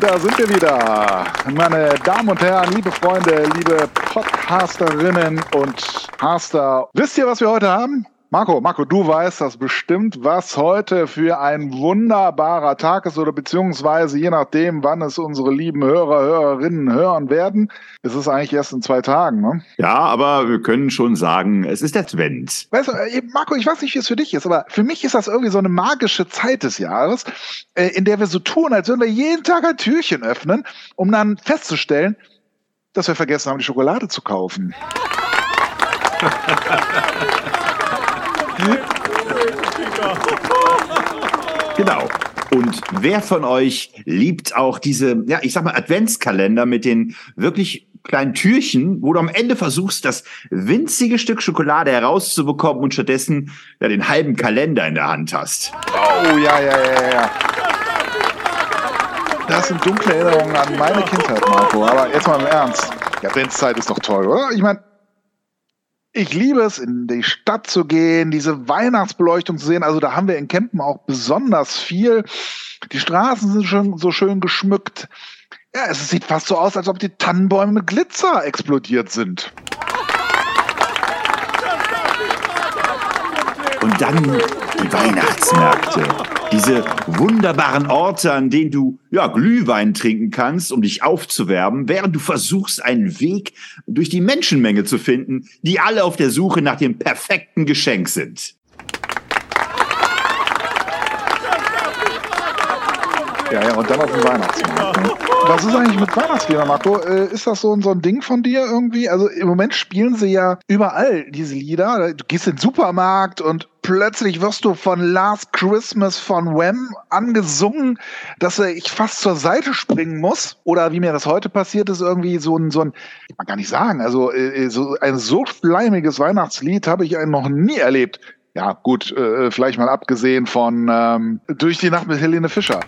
und da sind wir wieder. Meine Damen und Herren, liebe Freunde, liebe Podcasterinnen und Caster. Wisst ihr, was wir heute haben? Marco, Marco, du weißt das bestimmt, was heute für ein wunderbarer Tag ist oder beziehungsweise je nachdem, wann es unsere lieben Hörer, Hörerinnen hören werden, ist es eigentlich erst in zwei Tagen, ne? Ja, aber wir können schon sagen, es ist Advent. Weißt du, äh, Marco, ich weiß nicht, wie es für dich ist, aber für mich ist das irgendwie so eine magische Zeit des Jahres, äh, in der wir so tun, als würden wir jeden Tag ein Türchen öffnen, um dann festzustellen, dass wir vergessen haben, die Schokolade zu kaufen. Genau. Und wer von euch liebt auch diese, ja, ich sag mal, Adventskalender mit den wirklich kleinen Türchen, wo du am Ende versuchst, das winzige Stück Schokolade herauszubekommen und stattdessen ja, den halben Kalender in der Hand hast. Oh, ja, ja, ja, ja. Das sind dunkle Erinnerungen an meine Kindheit, Marco. Aber jetzt mal im Ernst. Die Adventszeit ist doch toll, oder? Ich meine, ich liebe es, in die Stadt zu gehen, diese Weihnachtsbeleuchtung zu sehen. Also da haben wir in Kempen auch besonders viel. Die Straßen sind schon so schön geschmückt. Ja, es sieht fast so aus, als ob die Tannenbäume mit Glitzer explodiert sind. Und dann die Weihnachtsmärkte. Diese wunderbaren Orte, an denen du ja Glühwein trinken kannst, um dich aufzuwerben, während du versuchst, einen Weg durch die Menschenmenge zu finden, die alle auf der Suche nach dem perfekten Geschenk sind. Ja, ja, und dann auf dem Weihnachtsmarkt. Ne? Was ist eigentlich mit Weihnachtslieder, Marco? Äh, ist das so, so ein Ding von dir irgendwie? Also im Moment spielen sie ja überall diese Lieder. Du gehst in den Supermarkt und plötzlich wirst du von Last Christmas von Wham angesungen, dass ich fast zur Seite springen muss. Oder wie mir das heute passiert ist, irgendwie so ein, so ein, ich mag gar nicht sagen, also äh, so ein so schleimiges Weihnachtslied habe ich noch nie erlebt. Ja, gut, äh, vielleicht mal abgesehen von ähm, Durch die Nacht mit Helene Fischer.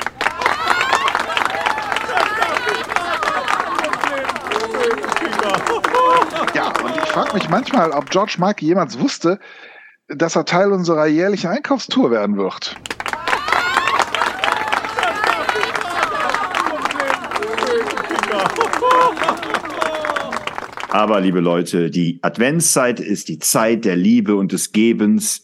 frage mich manchmal, ob George Michael jemals wusste, dass er Teil unserer jährlichen Einkaufstour werden wird. Aber, liebe Leute, die Adventszeit ist die Zeit der Liebe und des Gebens.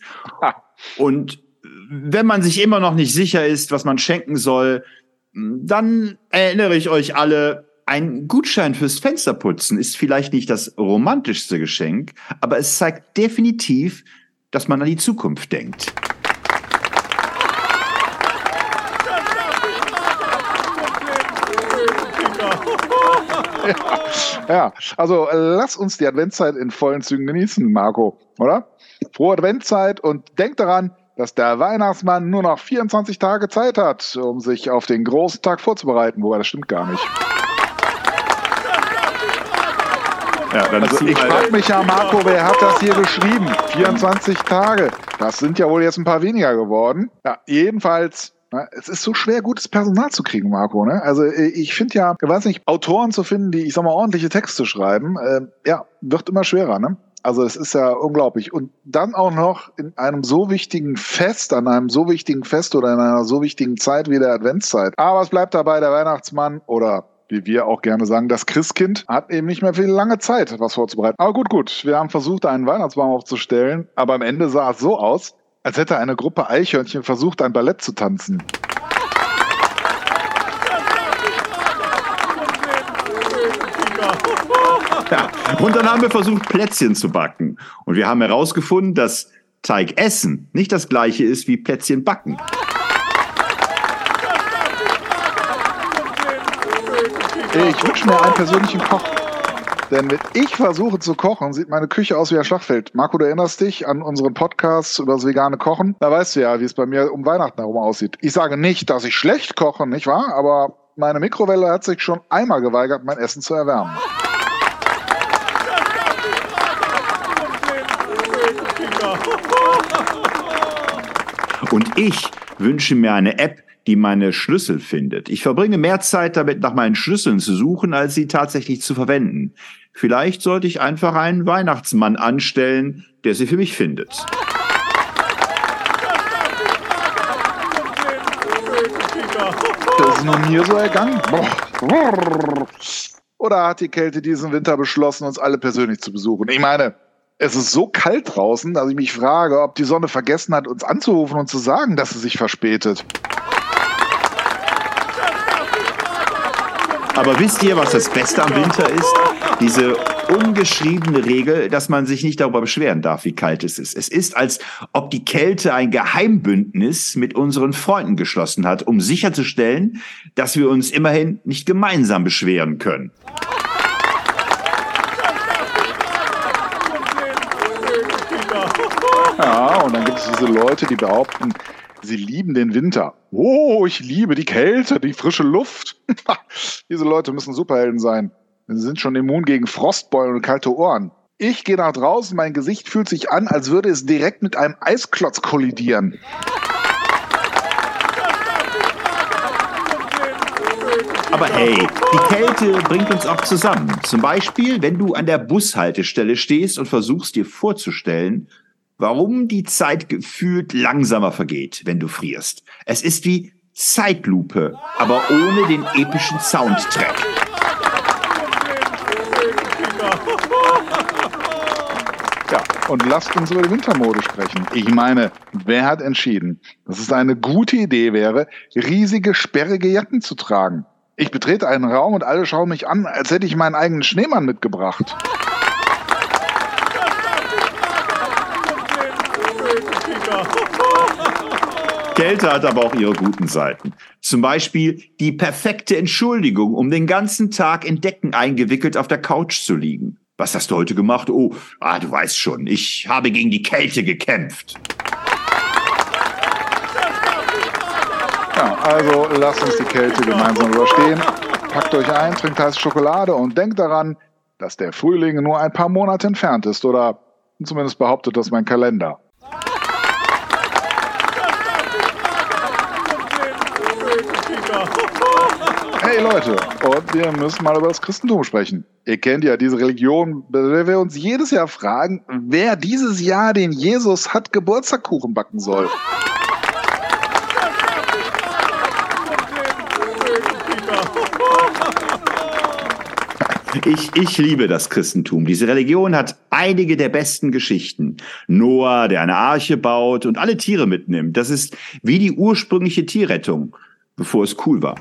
Und wenn man sich immer noch nicht sicher ist, was man schenken soll, dann erinnere ich euch alle, ein Gutschein fürs Fensterputzen ist vielleicht nicht das romantischste Geschenk, aber es zeigt definitiv, dass man an die Zukunft denkt. Ja, ja, also lass uns die Adventszeit in vollen Zügen genießen, Marco, oder? Frohe Adventszeit und denk daran, dass der Weihnachtsmann nur noch 24 Tage Zeit hat, um sich auf den großen Tag vorzubereiten. Wobei, das stimmt gar nicht. Ja, also ich frage mich ja, Marco, wer hat das hier geschrieben? 24 Tage. Das sind ja wohl jetzt ein paar weniger geworden. Ja, jedenfalls es ist so schwer, gutes Personal zu kriegen, Marco. Ne? Also äh, ich finde ja, ich weiß nicht, Autoren zu finden, die, ich sag mal, ordentliche Texte schreiben, äh, ja, wird immer schwerer. Ne? Also es ist ja unglaublich. Und dann auch noch in einem so wichtigen Fest, an einem so wichtigen Fest oder in einer so wichtigen Zeit wie der Adventszeit. Aber es bleibt dabei, der Weihnachtsmann oder wie wir auch gerne sagen, das Christkind hat eben nicht mehr viel lange Zeit, was vorzubereiten. Aber gut, gut, wir haben versucht, einen Weihnachtsbaum aufzustellen, aber am Ende sah es so aus, als hätte eine Gruppe Eichhörnchen versucht, ein Ballett zu tanzen. Ja, und dann haben wir versucht, Plätzchen zu backen. Und wir haben herausgefunden, dass Teig essen nicht das gleiche ist wie Plätzchen backen. Ich wünsche mir einen persönlichen Koch. Denn wenn ich versuche zu kochen, sieht meine Küche aus wie ein Schlachtfeld. Marco, du erinnerst dich an unseren Podcast über das vegane Kochen? Da weißt du ja, wie es bei mir um Weihnachten herum aussieht. Ich sage nicht, dass ich schlecht koche, nicht wahr? Aber meine Mikrowelle hat sich schon einmal geweigert, mein Essen zu erwärmen. Und ich wünsche mir eine App, die meine Schlüssel findet. Ich verbringe mehr Zeit damit, nach meinen Schlüsseln zu suchen, als sie tatsächlich zu verwenden. Vielleicht sollte ich einfach einen Weihnachtsmann anstellen, der sie für mich findet. Das ist nur mir so ergangen. Oder hat die Kälte diesen Winter beschlossen, uns alle persönlich zu besuchen? Ich meine, es ist so kalt draußen, dass ich mich frage, ob die Sonne vergessen hat, uns anzurufen und zu sagen, dass sie sich verspätet. Aber wisst ihr, was das Beste am Winter ist? Diese ungeschriebene Regel, dass man sich nicht darüber beschweren darf, wie kalt es ist. Es ist, als ob die Kälte ein Geheimbündnis mit unseren Freunden geschlossen hat, um sicherzustellen, dass wir uns immerhin nicht gemeinsam beschweren können. Ja, und dann gibt es diese Leute, die behaupten, sie lieben den Winter. Oh, ich liebe die Kälte, die frische Luft. diese Leute müssen Superhelden sein. Sie sind schon immun gegen Frostbeulen und kalte Ohren. Ich gehe nach draußen, mein Gesicht fühlt sich an, als würde es direkt mit einem Eisklotz kollidieren. Aber hey, die Kälte bringt uns auch zusammen. Zum Beispiel, wenn du an der Bushaltestelle stehst und versuchst dir vorzustellen, warum die Zeit gefühlt langsamer vergeht, wenn du frierst. Es ist wie Zeitlupe, aber ohne den epischen Soundtrack. Ja, und lasst uns über die Wintermode sprechen. Ich meine, wer hat entschieden, dass es eine gute Idee wäre, riesige, sperrige Jacken zu tragen? Ich betrete einen Raum und alle schauen mich an, als hätte ich meinen eigenen Schneemann mitgebracht. Kälte hat aber auch ihre guten Seiten. Zum Beispiel die perfekte Entschuldigung, um den ganzen Tag in Decken eingewickelt auf der Couch zu liegen. Was hast du heute gemacht? Oh, ah, du weißt schon, ich habe gegen die Kälte gekämpft. Ja, also lasst uns die Kälte gemeinsam überstehen. Packt euch ein, trinkt heiße Schokolade und denkt daran, dass der Frühling nur ein paar Monate entfernt ist. Oder zumindest behauptet das mein Kalender. Hey Leute, und wir müssen mal über das Christentum sprechen. Ihr kennt ja diese Religion, bei wir uns jedes Jahr fragen, wer dieses Jahr den Jesus hat Geburtstagkuchen backen soll. Ich, ich liebe das Christentum. Diese Religion hat einige der besten Geschichten. Noah, der eine Arche baut und alle Tiere mitnimmt. Das ist wie die ursprüngliche Tierrettung, bevor es cool war.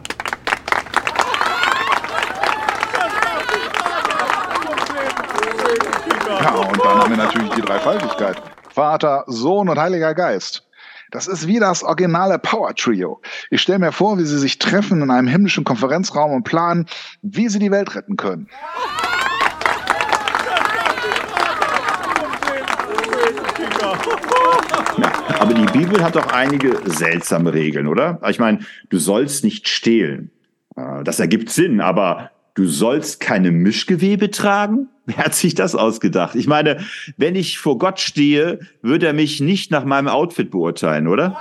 Ja, und dann haben wir natürlich die Dreifaltigkeit. Vater, Sohn und Heiliger Geist. Das ist wie das originale Power Trio. Ich stelle mir vor, wie sie sich treffen in einem himmlischen Konferenzraum und planen, wie sie die Welt retten können. Ja, aber die Bibel hat doch einige seltsame Regeln, oder? Ich meine, du sollst nicht stehlen. Äh, das ergibt Sinn, aber du sollst keine Mischgewebe tragen? Wer hat sich das ausgedacht? Ich meine, wenn ich vor Gott stehe, wird er mich nicht nach meinem Outfit beurteilen, oder?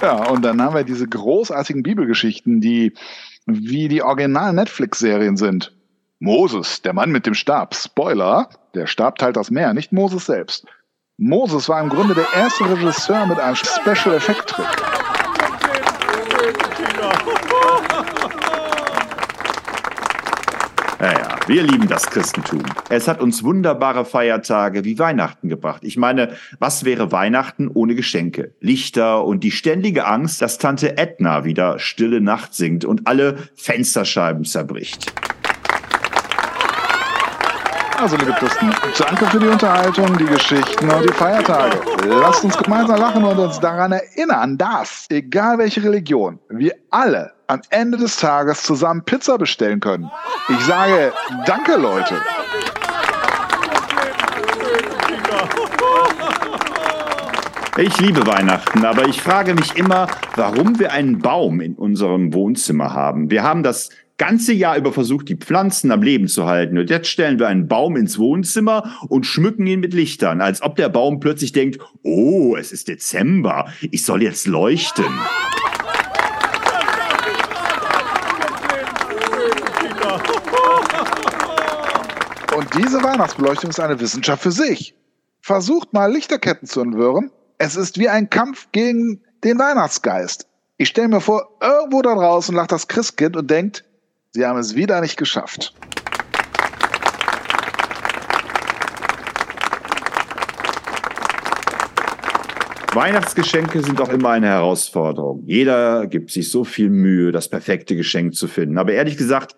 Ja, und dann haben wir diese großartigen Bibelgeschichten, die wie die originalen Netflix-Serien sind. Moses, der Mann mit dem Stab. Spoiler, der Stab teilt das Meer, nicht Moses selbst. Moses war im Grunde der erste Regisseur mit einem Special-Effekt-Trick. Ja, ja, wir lieben das Christentum. Es hat uns wunderbare Feiertage wie Weihnachten gebracht. Ich meine, was wäre Weihnachten ohne Geschenke? Lichter und die ständige Angst, dass Tante Edna wieder Stille Nacht singt und alle Fensterscheiben zerbricht. Also, liebe Christen, danke für die Unterhaltung, die Geschichten und die Feiertage. Lasst uns gemeinsam lachen und uns daran erinnern, dass, egal welche Religion, wir alle am Ende des Tages zusammen Pizza bestellen können. Ich sage, danke, Leute. Ich liebe Weihnachten, aber ich frage mich immer, warum wir einen Baum in unserem Wohnzimmer haben. Wir haben das ganze Jahr über versucht, die Pflanzen am Leben zu halten. Und jetzt stellen wir einen Baum ins Wohnzimmer und schmücken ihn mit Lichtern, als ob der Baum plötzlich denkt, oh, es ist Dezember, ich soll jetzt leuchten. Und diese Weihnachtsbeleuchtung ist eine Wissenschaft für sich. Versucht mal Lichterketten zu entwirren. Es ist wie ein Kampf gegen den Weihnachtsgeist. Ich stelle mir vor, irgendwo da draußen lacht das Christkind und denkt, Sie haben es wieder nicht geschafft. Weihnachtsgeschenke sind auch immer eine Herausforderung. Jeder gibt sich so viel Mühe, das perfekte Geschenk zu finden. Aber ehrlich gesagt,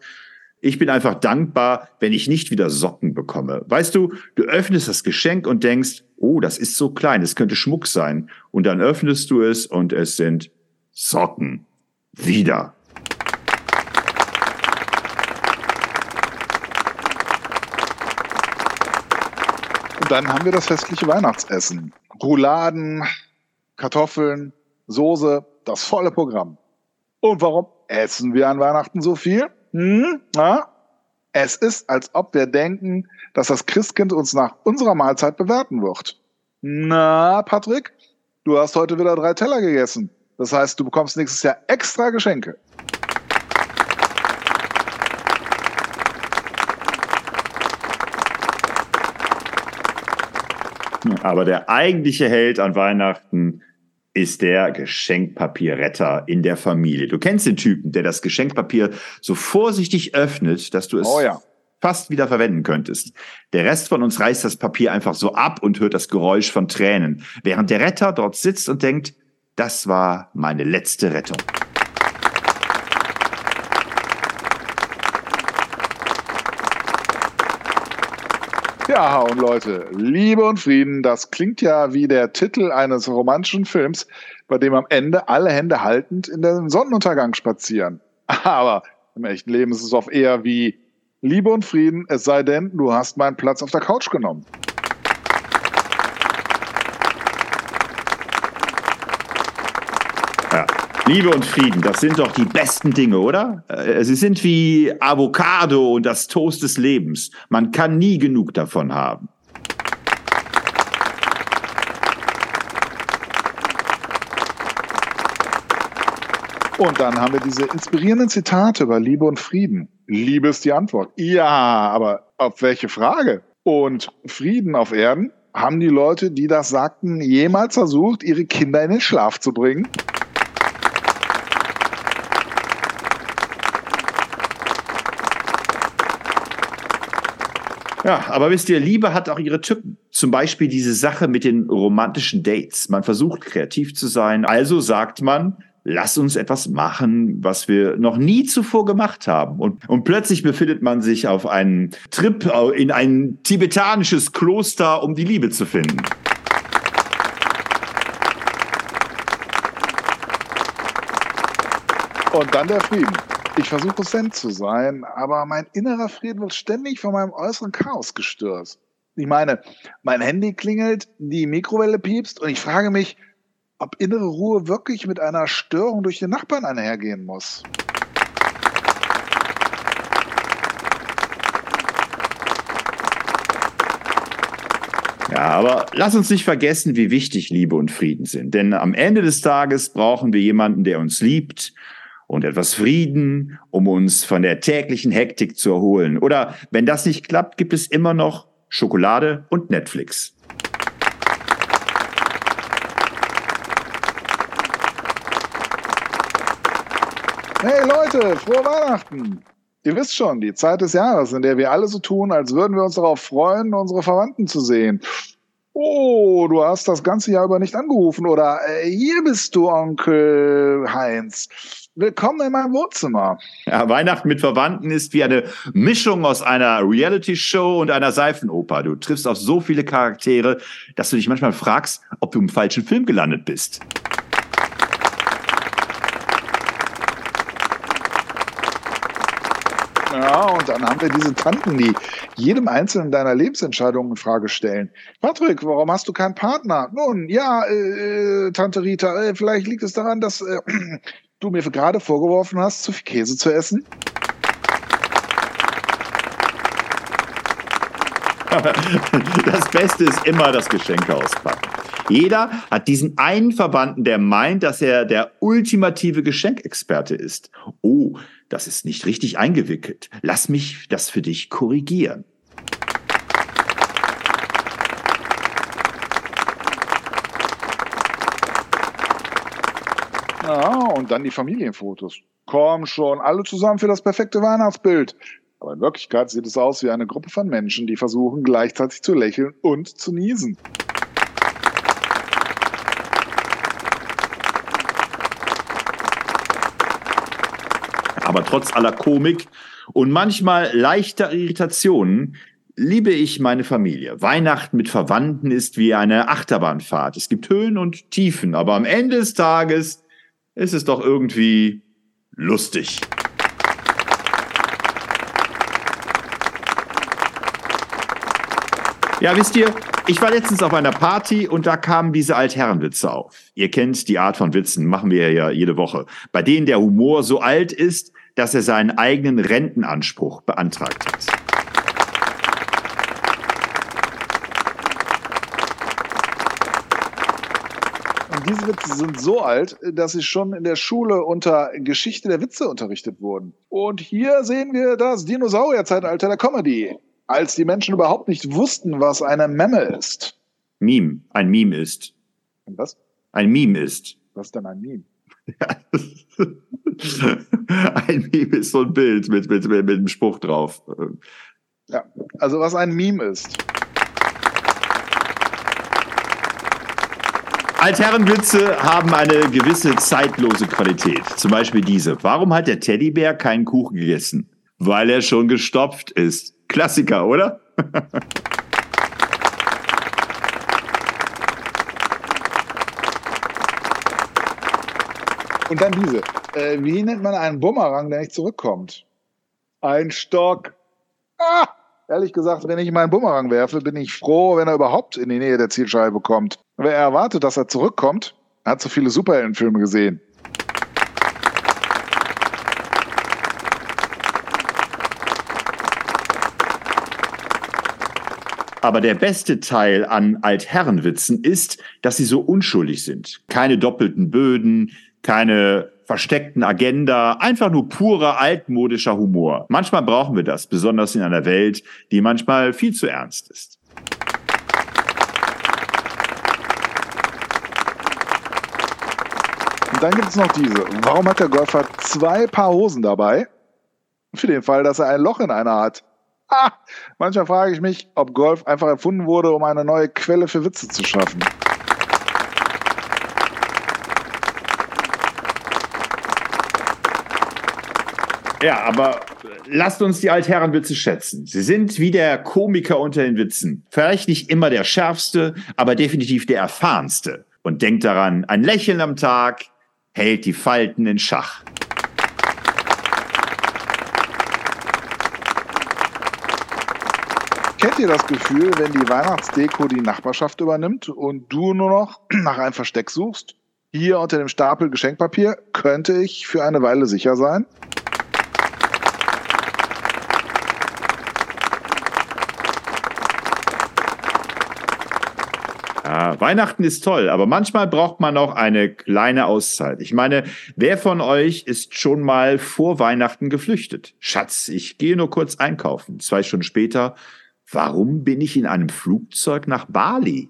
ich bin einfach dankbar, wenn ich nicht wieder Socken bekomme. Weißt du, du öffnest das Geschenk und denkst, oh, das ist so klein, es könnte Schmuck sein. Und dann öffnest du es und es sind Socken. Wieder. Dann haben wir das festliche Weihnachtsessen. Rouladen, Kartoffeln, Soße, das volle Programm. Und warum essen wir an Weihnachten so viel? Hm? Na? Es ist, als ob wir denken, dass das Christkind uns nach unserer Mahlzeit bewerten wird. Na, Patrick, du hast heute wieder drei Teller gegessen. Das heißt, du bekommst nächstes Jahr extra Geschenke. Aber der eigentliche Held an Weihnachten ist der Geschenkpapierretter in der Familie. Du kennst den Typen, der das Geschenkpapier so vorsichtig öffnet, dass du es oh ja. fast wieder verwenden könntest. Der Rest von uns reißt das Papier einfach so ab und hört das Geräusch von Tränen, während der Retter dort sitzt und denkt, das war meine letzte Rettung. Und Leute, Liebe und Frieden, das klingt ja wie der Titel eines romantischen Films, bei dem am Ende alle Hände haltend in den Sonnenuntergang spazieren. Aber im echten Leben ist es oft eher wie Liebe und Frieden, es sei denn, du hast meinen Platz auf der Couch genommen. Liebe und Frieden, das sind doch die besten Dinge, oder? Äh, sie sind wie Avocado und das Toast des Lebens. Man kann nie genug davon haben. Und dann haben wir diese inspirierenden Zitate über Liebe und Frieden. Liebe ist die Antwort. Ja, aber auf welche Frage? Und Frieden auf Erden? Haben die Leute, die das sagten, jemals versucht, ihre Kinder in den Schlaf zu bringen? Ja, aber wisst ihr, Liebe hat auch ihre Typen. Zum Beispiel diese Sache mit den romantischen Dates. Man versucht kreativ zu sein, also sagt man, lass uns etwas machen, was wir noch nie zuvor gemacht haben. Und, und plötzlich befindet man sich auf einem Trip in ein tibetanisches Kloster, um die Liebe zu finden. Und dann der Frieden. Ich versuche zen zu sein, aber mein innerer Frieden wird ständig von meinem äußeren Chaos gestört. Ich meine, mein Handy klingelt, die Mikrowelle piepst und ich frage mich, ob innere Ruhe wirklich mit einer Störung durch den Nachbarn einhergehen muss. Ja, aber lass uns nicht vergessen, wie wichtig Liebe und Frieden sind. Denn am Ende des Tages brauchen wir jemanden, der uns liebt und etwas Frieden, um uns von der täglichen Hektik zu erholen. Oder wenn das nicht klappt, gibt es immer noch Schokolade und Netflix. Hey Leute, frohe Weihnachten! Ihr wisst schon, die Zeit des Jahres, in der wir alle so tun, als würden wir uns darauf freuen, unsere Verwandten zu sehen. Oh, du hast das ganze Jahr über nicht angerufen oder äh, hier bist du, Onkel Heinz. Willkommen in meinem Wohnzimmer. Ja, Weihnachten mit Verwandten ist wie eine Mischung aus einer Reality-Show und einer Seifenoper. Du triffst auf so viele Charaktere, dass du dich manchmal fragst, ob du im falschen Film gelandet bist. Ja, und dann haben wir diese Tanten, die jedem Einzelnen deiner Lebensentscheidungen in Frage stellen. Patrick, warum hast du keinen Partner? Nun, ja, äh, Tante Rita, äh, vielleicht liegt es daran, dass äh, du mir gerade vorgeworfen hast, zu viel Käse zu essen. Das Beste ist immer das Geschenke auspacken. Jeder hat diesen einen Verwandten, der meint, dass er der ultimative Geschenkexperte ist. Oh, das ist nicht richtig eingewickelt. Lass mich das für dich korrigieren. Ja, und dann die Familienfotos. Komm schon, alle zusammen für das perfekte Weihnachtsbild. Aber in Wirklichkeit sieht es aus wie eine Gruppe von Menschen, die versuchen gleichzeitig zu lächeln und zu niesen. Aber trotz aller Komik und manchmal leichter Irritationen liebe ich meine Familie. Weihnachten mit Verwandten ist wie eine Achterbahnfahrt. Es gibt Höhen und Tiefen, aber am Ende des Tages ist es doch irgendwie lustig. Ja, wisst ihr, ich war letztens auf einer Party und da kamen diese Altherrenwitze auf. Ihr kennt die Art von Witzen, machen wir ja jede Woche, bei denen der Humor so alt ist, dass er seinen eigenen Rentenanspruch beantragt hat. Diese Witze sind so alt, dass sie schon in der Schule unter Geschichte der Witze unterrichtet wurden. Und hier sehen wir das Dinosaurierzeitalter der Comedy als die Menschen überhaupt nicht wussten, was eine Memme ist. Meme, ein Meme ist. Was? Ein Meme ist. Was ist denn ein Meme? ein Meme ist so ein Bild mit, mit, mit, mit einem Spruch drauf. Ja, also was ein Meme ist. Altherrenwitze haben eine gewisse zeitlose Qualität. Zum Beispiel diese. Warum hat der Teddybär keinen Kuchen gegessen? Weil er schon gestopft ist. Klassiker, oder? Und dann diese. Äh, wie nennt man einen Bumerang, der nicht zurückkommt? Ein Stock. Ah! Ehrlich gesagt, wenn ich meinen Bumerang werfe, bin ich froh, wenn er überhaupt in die Nähe der Zielscheibe kommt. Wer erwartet, dass er zurückkommt, hat so viele Superheldenfilme gesehen. Aber der beste Teil an Altherrenwitzen ist, dass sie so unschuldig sind. Keine doppelten Böden, keine versteckten Agenda, einfach nur purer altmodischer Humor. Manchmal brauchen wir das, besonders in einer Welt, die manchmal viel zu ernst ist. Dann gibt es noch diese. Warum hat der Golfer zwei Paar Hosen dabei? Für den Fall, dass er ein Loch in einer hat. Ah, manchmal frage ich mich, ob Golf einfach erfunden wurde, um eine neue Quelle für Witze zu schaffen. Ja, aber lasst uns die Altherrenwitze schätzen. Sie sind wie der Komiker unter den Witzen. Vielleicht nicht immer der schärfste, aber definitiv der erfahrenste. Und denkt daran, ein Lächeln am Tag hält die Falten in Schach. Kennt ihr das Gefühl, wenn die Weihnachtsdeko die Nachbarschaft übernimmt und du nur noch nach einem Versteck suchst? Hier unter dem Stapel Geschenkpapier könnte ich für eine Weile sicher sein. Ja, Weihnachten ist toll, aber manchmal braucht man auch eine kleine Auszeit. Ich meine, wer von euch ist schon mal vor Weihnachten geflüchtet? Schatz, ich gehe nur kurz einkaufen. Zwei Stunden später Warum bin ich in einem Flugzeug nach Bali?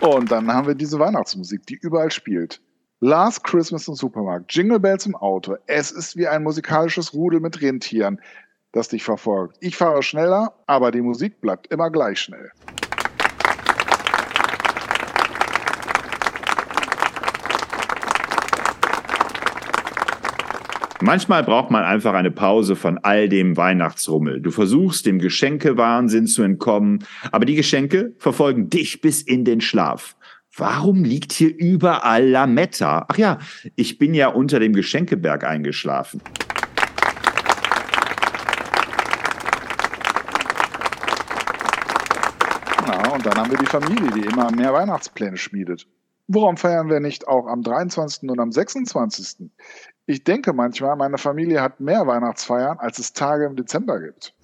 Und dann haben wir diese Weihnachtsmusik, die überall spielt. Last Christmas im Supermarkt, Jingle Bells im Auto. Es ist wie ein musikalisches Rudel mit Rentieren, das dich verfolgt. Ich fahre schneller, aber die Musik bleibt immer gleich schnell. Manchmal braucht man einfach eine Pause von all dem Weihnachtsrummel. Du versuchst, dem Geschenkewahnsinn zu entkommen, aber die Geschenke verfolgen dich bis in den Schlaf. Warum liegt hier überall Lametta? Ach ja, ich bin ja unter dem Geschenkeberg eingeschlafen. Ja, und dann haben wir die Familie, die immer mehr Weihnachtspläne schmiedet. Warum feiern wir nicht auch am 23. und am 26.? Ich denke manchmal, meine Familie hat mehr Weihnachtsfeiern, als es Tage im Dezember gibt.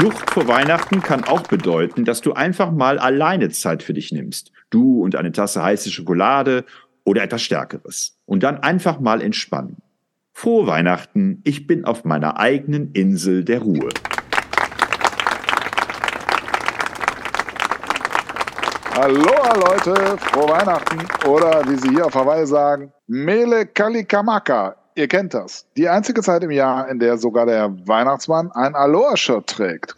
Flucht vor Weihnachten kann auch bedeuten, dass du einfach mal alleine Zeit für dich nimmst. Du und eine Tasse heiße Schokolade oder etwas Stärkeres. Und dann einfach mal entspannen. Frohe Weihnachten, ich bin auf meiner eigenen Insel der Ruhe. Aloha Leute, frohe Weihnachten oder wie sie hier auf Hawaii sagen, Mele Kalikamaka. Ihr kennt das. Die einzige Zeit im Jahr, in der sogar der Weihnachtsmann ein Aloha-Shirt trägt.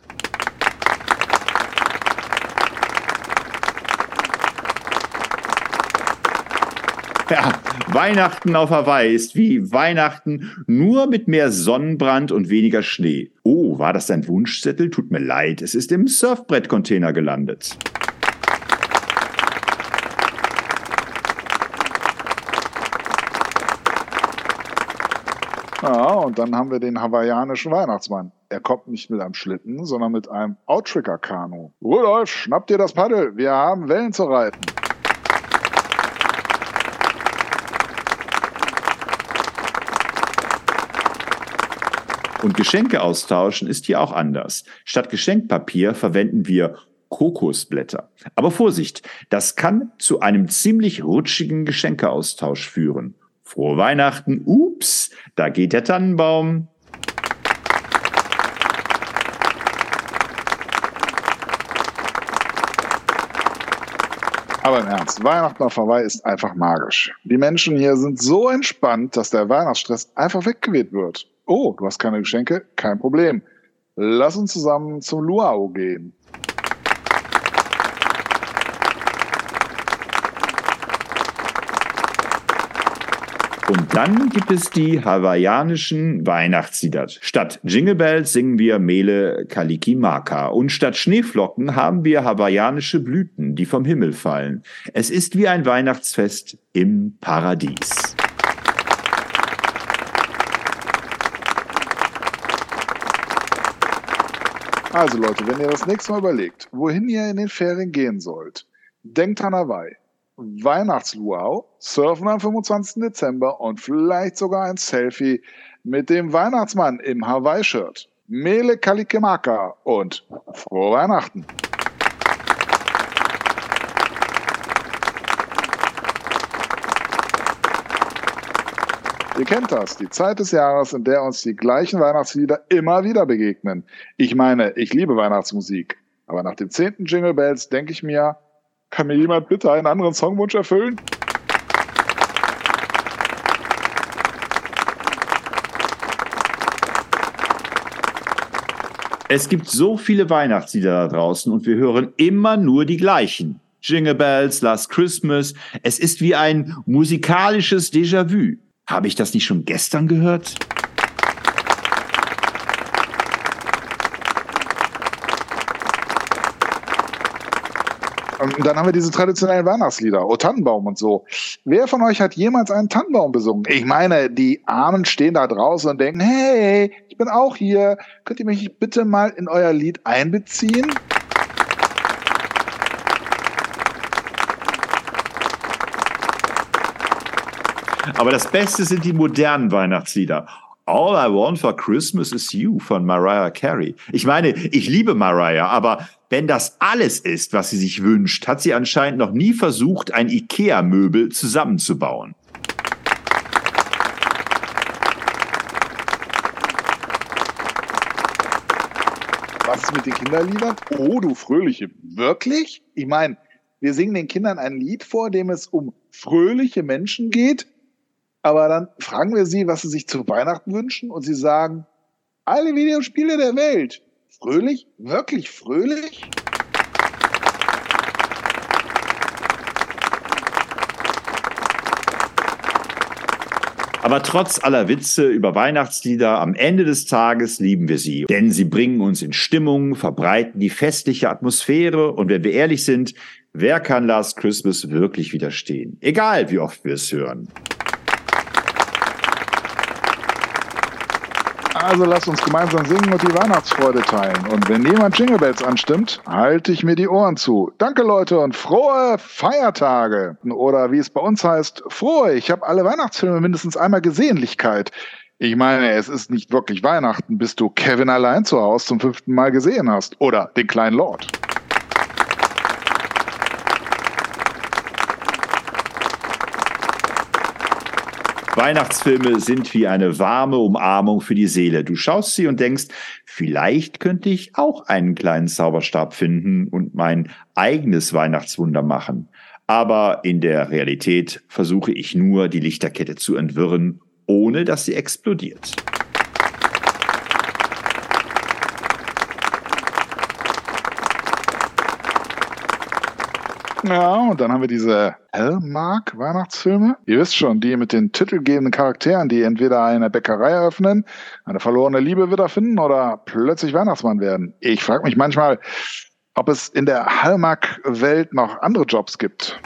Ja, Weihnachten auf Hawaii ist wie Weihnachten nur mit mehr Sonnenbrand und weniger Schnee. Oh, war das dein Wunschzettel? Tut mir leid, es ist im Surfbrettcontainer gelandet. Ja, und dann haben wir den hawaiianischen Weihnachtsmann. Er kommt nicht mit einem Schlitten, sondern mit einem Outrigger-Kanu. Rudolf, schnapp dir das Paddel, wir haben Wellen zu reiten. Und Geschenke austauschen ist hier auch anders. Statt Geschenkpapier verwenden wir Kokosblätter. Aber Vorsicht, das kann zu einem ziemlich rutschigen Geschenkeaustausch führen. Frohe Weihnachten. Ups, da geht der Tannenbaum. Aber im Ernst, Weihnachten auf Hawaii ist einfach magisch. Die Menschen hier sind so entspannt, dass der Weihnachtsstress einfach weggeweht wird. Oh, du hast keine Geschenke? Kein Problem. Lass uns zusammen zum Luau gehen. Und dann gibt es die hawaiianischen Weihnachtslieder. Statt Jingle Bells singen wir Mele Kalikimaka. Und statt Schneeflocken haben wir hawaiianische Blüten, die vom Himmel fallen. Es ist wie ein Weihnachtsfest im Paradies. Also Leute, wenn ihr das nächste Mal überlegt, wohin ihr in den Ferien gehen sollt, denkt an Hawaii. Weihnachtsluau, Surfen am 25. Dezember und vielleicht sogar ein Selfie mit dem Weihnachtsmann im Hawaii-Shirt. Mele Kalikemaka und frohe Weihnachten! Ihr kennt das, die Zeit des Jahres, in der uns die gleichen Weihnachtslieder immer wieder begegnen. Ich meine, ich liebe Weihnachtsmusik. Aber nach dem zehnten Jingle Bells denke ich mir, kann mir jemand bitte einen anderen Songwunsch erfüllen? Es gibt so viele Weihnachtslieder da draußen und wir hören immer nur die gleichen. Jingle Bells, Last Christmas. Es ist wie ein musikalisches Déjà-vu. Habe ich das nicht schon gestern gehört? Dann haben wir diese traditionellen Weihnachtslieder, O Tannenbaum und so. Wer von euch hat jemals einen Tannenbaum besungen? Ich meine, die Armen stehen da draußen und denken, hey, ich bin auch hier. Könnt ihr mich bitte mal in euer Lied einbeziehen? Aber das Beste sind die modernen Weihnachtslieder. All I Want for Christmas is You von Mariah Carey. Ich meine, ich liebe Mariah, aber wenn das alles ist, was sie sich wünscht, hat sie anscheinend noch nie versucht, ein IKEA-Möbel zusammenzubauen. Was ist mit den Kinderliedern? Oh, du Fröhliche. Wirklich? Ich meine, wir singen den Kindern ein Lied vor, dem es um fröhliche Menschen geht aber dann fragen wir sie, was sie sich zu Weihnachten wünschen und sie sagen, alle Videospiele der Welt. Fröhlich? Wirklich fröhlich? Aber trotz aller Witze über Weihnachtslieder, am Ende des Tages lieben wir sie, denn sie bringen uns in Stimmung, verbreiten die festliche Atmosphäre und wenn wir ehrlich sind, wer kann Last Christmas wirklich widerstehen? Egal, wie oft wir es hören. Also lasst uns gemeinsam singen und die Weihnachtsfreude teilen. Und wenn jemand Jingle Bells anstimmt, halte ich mir die Ohren zu. Danke Leute und frohe Feiertage. Oder wie es bei uns heißt, frohe. Ich habe alle Weihnachtsfilme mindestens einmal Gesehenlichkeit. Ich meine, es ist nicht wirklich Weihnachten, bis du Kevin allein zu Hause zum fünften Mal gesehen hast. Oder den kleinen Lord. Weihnachtsfilme sind wie eine warme Umarmung für die Seele. Du schaust sie und denkst, vielleicht könnte ich auch einen kleinen Zauberstab finden und mein eigenes Weihnachtswunder machen. Aber in der Realität versuche ich nur, die Lichterkette zu entwirren, ohne dass sie explodiert. Ja, und dann haben wir diese Hellmark-Weihnachtsfilme. Ihr wisst schon, die mit den titelgebenden Charakteren, die entweder eine Bäckerei eröffnen, eine verlorene Liebe wiederfinden oder plötzlich Weihnachtsmann werden. Ich frage mich manchmal, ob es in der Hallmark-Welt noch andere Jobs gibt.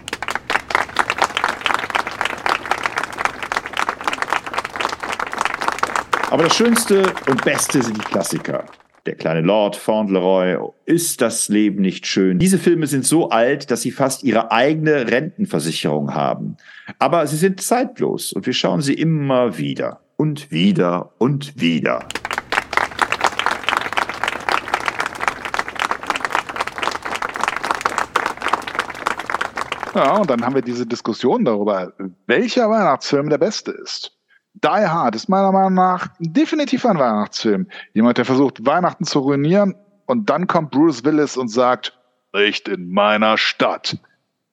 Aber das Schönste und Beste sind die Klassiker. Der kleine Lord, Fauntleroy, ist das Leben nicht schön? Diese Filme sind so alt, dass sie fast ihre eigene Rentenversicherung haben. Aber sie sind zeitlos und wir schauen sie immer wieder und wieder und wieder. Ja, und dann haben wir diese Diskussion darüber, welcher Weihnachtsfilm der beste ist. Die Hard ist meiner Meinung nach definitiv ein Weihnachtsfilm. Jemand, der versucht, Weihnachten zu ruinieren und dann kommt Bruce Willis und sagt, nicht in meiner Stadt.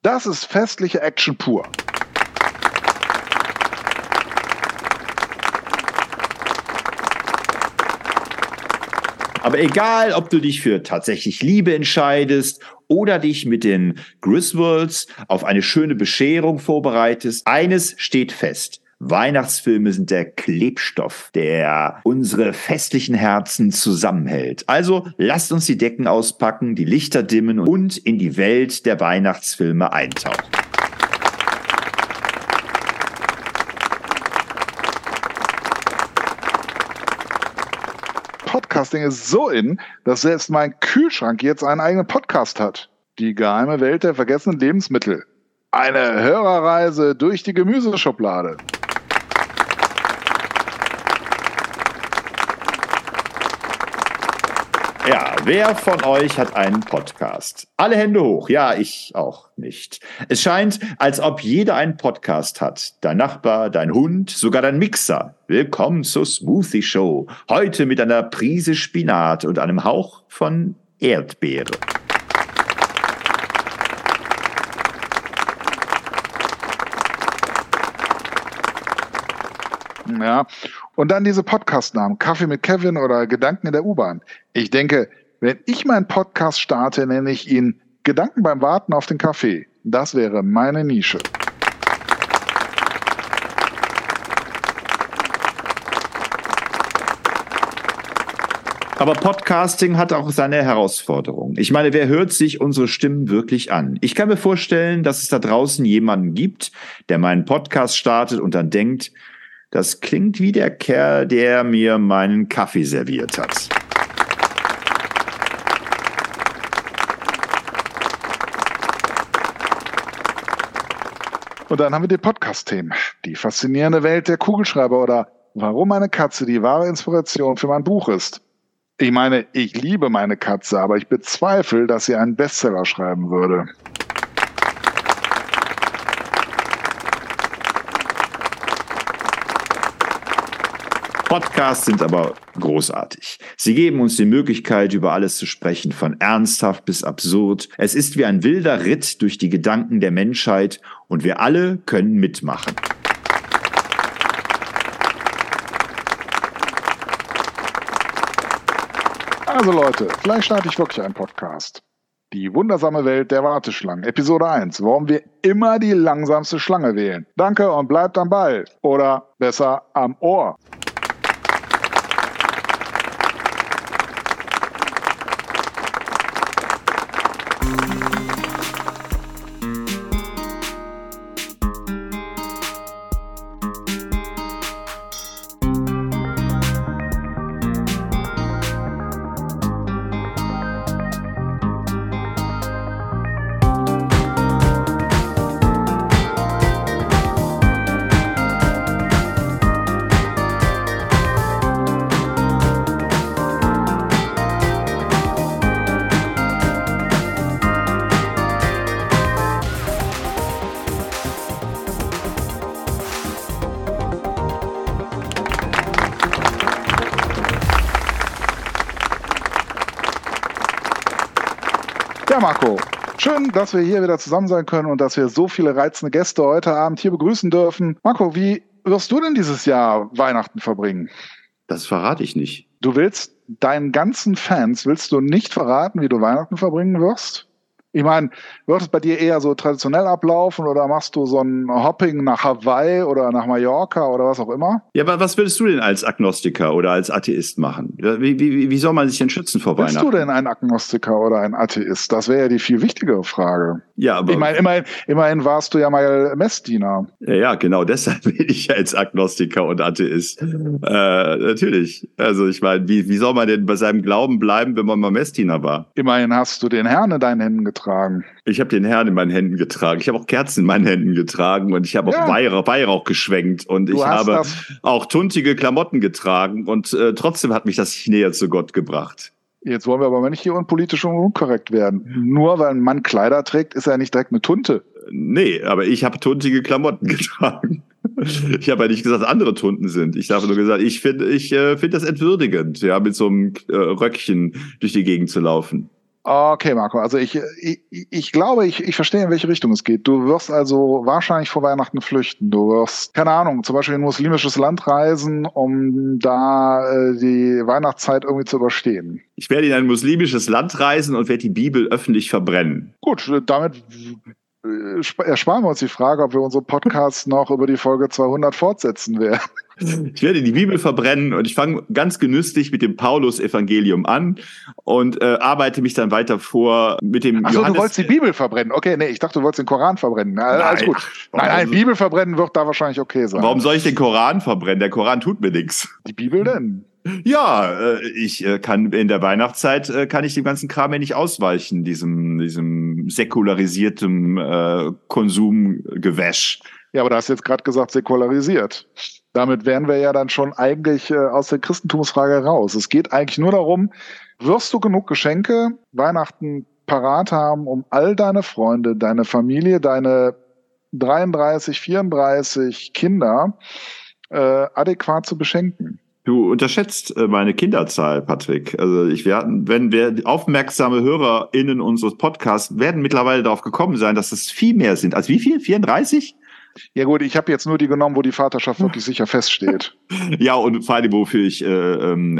Das ist festliche Action pur. Aber egal, ob du dich für tatsächlich Liebe entscheidest oder dich mit den Griswolds auf eine schöne Bescherung vorbereitest, eines steht fest. Weihnachtsfilme sind der Klebstoff, der unsere festlichen Herzen zusammenhält. Also lasst uns die Decken auspacken, die Lichter dimmen und in die Welt der Weihnachtsfilme eintauchen. Podcasting ist so in, dass selbst mein Kühlschrank jetzt einen eigenen Podcast hat. Die geheime Welt der vergessenen Lebensmittel. Eine Hörerreise durch die Gemüseschublade. Ja, wer von euch hat einen Podcast? Alle Hände hoch. Ja, ich auch nicht. Es scheint, als ob jeder einen Podcast hat. Dein Nachbar, dein Hund, sogar dein Mixer. Willkommen zur Smoothie Show. Heute mit einer Prise Spinat und einem Hauch von Erdbeere. Ja, und dann diese Podcast-Namen, Kaffee mit Kevin oder Gedanken in der U-Bahn. Ich denke, wenn ich meinen Podcast starte, nenne ich ihn Gedanken beim Warten auf den Kaffee. Das wäre meine Nische. Aber Podcasting hat auch seine Herausforderungen. Ich meine, wer hört sich unsere Stimmen wirklich an? Ich kann mir vorstellen, dass es da draußen jemanden gibt, der meinen Podcast startet und dann denkt, das klingt wie der Kerl, der mir meinen Kaffee serviert hat. Und dann haben wir die Podcast-Themen. Die faszinierende Welt der Kugelschreiber oder warum eine Katze die wahre Inspiration für mein Buch ist. Ich meine, ich liebe meine Katze, aber ich bezweifle, dass sie einen Bestseller schreiben würde. Podcasts sind aber großartig. Sie geben uns die Möglichkeit, über alles zu sprechen, von ernsthaft bis absurd. Es ist wie ein wilder Ritt durch die Gedanken der Menschheit und wir alle können mitmachen. Also Leute, vielleicht starte ich wirklich einen Podcast. Die wundersame Welt der Warteschlangen. Episode 1. Warum wir immer die langsamste Schlange wählen. Danke und bleibt am Ball. Oder besser am Ohr. Dass wir hier wieder zusammen sein können und dass wir so viele reizende Gäste heute Abend hier begrüßen dürfen. Marco, wie wirst du denn dieses Jahr Weihnachten verbringen? Das verrate ich nicht. Du willst deinen ganzen Fans, willst du nicht verraten, wie du Weihnachten verbringen wirst? Ich meine, wird es bei dir eher so traditionell ablaufen oder machst du so ein Hopping nach Hawaii oder nach Mallorca oder was auch immer? Ja, aber was würdest du denn als Agnostiker oder als Atheist machen? Wie, wie, wie soll man sich denn schützen vor Bist Weihnachten? Bist du denn ein Agnostiker oder ein Atheist? Das wäre ja die viel wichtigere Frage. Ja, aber. Ich meine, immerhin, immerhin warst du ja mal Messdiener. Ja, ja, genau. Deshalb bin ich ja als Agnostiker und Atheist. Äh, natürlich. Also, ich meine, wie, wie soll man denn bei seinem Glauben bleiben, wenn man mal Messdiener war? Immerhin hast du den Herrn in deinen Händen getragen getragen. Ich habe den Herrn in meinen Händen getragen. Ich habe auch Kerzen in meinen Händen getragen und ich habe ja. auch Weihrauch, Weihrauch geschwenkt und du ich habe auch tuntige Klamotten getragen und äh, trotzdem hat mich das näher zu Gott gebracht. Jetzt wollen wir aber nicht hier unpolitisch und unkorrekt werden. Nur weil ein Mann Kleider trägt, ist er nicht direkt eine Tunte. Nee, aber ich habe tuntige Klamotten getragen. Ich habe ja nicht gesagt, andere Tunten sind. Ich habe nur gesagt, ich finde ich, äh, find das entwürdigend, ja, mit so einem äh, Röckchen durch die Gegend zu laufen. Okay, Marco, also ich, ich, ich glaube, ich, ich verstehe, in welche Richtung es geht. Du wirst also wahrscheinlich vor Weihnachten flüchten. Du wirst, keine Ahnung, zum Beispiel in ein muslimisches Land reisen, um da äh, die Weihnachtszeit irgendwie zu überstehen. Ich werde in ein muslimisches Land reisen und werde die Bibel öffentlich verbrennen. Gut, damit ersparen wir uns die Frage, ob wir unsere Podcasts noch über die Folge 200 fortsetzen werden. Ich werde die Bibel verbrennen und ich fange ganz genüsslich mit dem Paulus-Evangelium an und äh, arbeite mich dann weiter vor mit dem. Achso, du wolltest die Bibel verbrennen. Okay, nee, ich dachte, du wolltest den Koran verbrennen. Na, alles gut. Nein, nein, Bibel verbrennen wird da wahrscheinlich okay sein. Warum soll ich den Koran verbrennen? Der Koran tut mir nichts. Die Bibel denn? Ja, äh, ich äh, kann in der Weihnachtszeit äh, kann ich dem ganzen Kram ja nicht ausweichen, diesem diesem säkularisierten äh, Konsumgewäsch. Ja, aber du hast jetzt gerade gesagt säkularisiert. Damit wären wir ja dann schon eigentlich äh, aus der Christentumsfrage raus. Es geht eigentlich nur darum, wirst du genug Geschenke Weihnachten parat haben, um all deine Freunde, deine Familie, deine 33, 34 Kinder äh, adäquat zu beschenken? Du unterschätzt äh, meine Kinderzahl, Patrick. Also ich hatten, wenn wir aufmerksame HörerInnen unseres Podcasts werden mittlerweile darauf gekommen sein, dass es viel mehr sind. Also wie viel? 34? Ja gut, ich habe jetzt nur die genommen, wo die Vaterschaft wirklich sicher feststeht. ja, und vor allem, wofür ich äh, ähm,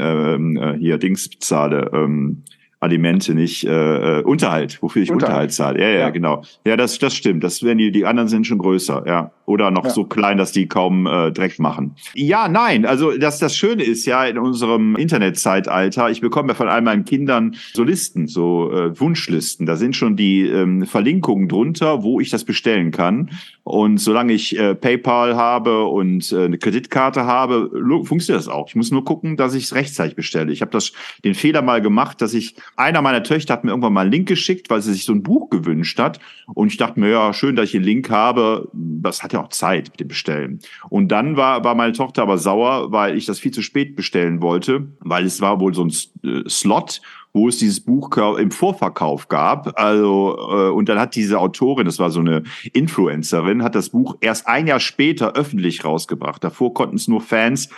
äh, hier Dings bezahle. Ähm, Alimente, nicht äh, äh, Unterhalt, wofür ich Unterhalt, Unterhalt zahle. Ja, ja, ja, genau. Ja, das, das stimmt. Das werden die, die anderen sind schon größer, ja. Oder noch ja. so klein, dass die kaum äh, Dreck machen. Ja, nein, also das, das Schöne ist ja in unserem Internetzeitalter, ich bekomme ja von all meinen Kindern so Listen, so äh, Wunschlisten. Da sind schon die ähm, Verlinkungen drunter, wo ich das bestellen kann. Und solange ich äh, PayPal habe und äh, eine Kreditkarte habe, funktioniert das auch. Ich muss nur gucken, dass ich es rechtzeitig bestelle. Ich habe das den Fehler mal gemacht, dass ich einer meiner Töchter hat mir irgendwann mal einen Link geschickt, weil sie sich so ein Buch gewünscht hat. Und ich dachte mir, ja, schön, dass ich einen Link habe. Das hat ja auch Zeit mit dem Bestellen. Und dann war, war meine Tochter aber sauer, weil ich das viel zu spät bestellen wollte, weil es war wohl so ein äh, Slot wo es dieses Buch im Vorverkauf gab. Also äh, und dann hat diese Autorin, das war so eine Influencerin, hat das Buch erst ein Jahr später öffentlich rausgebracht. Davor konnten es nur Fans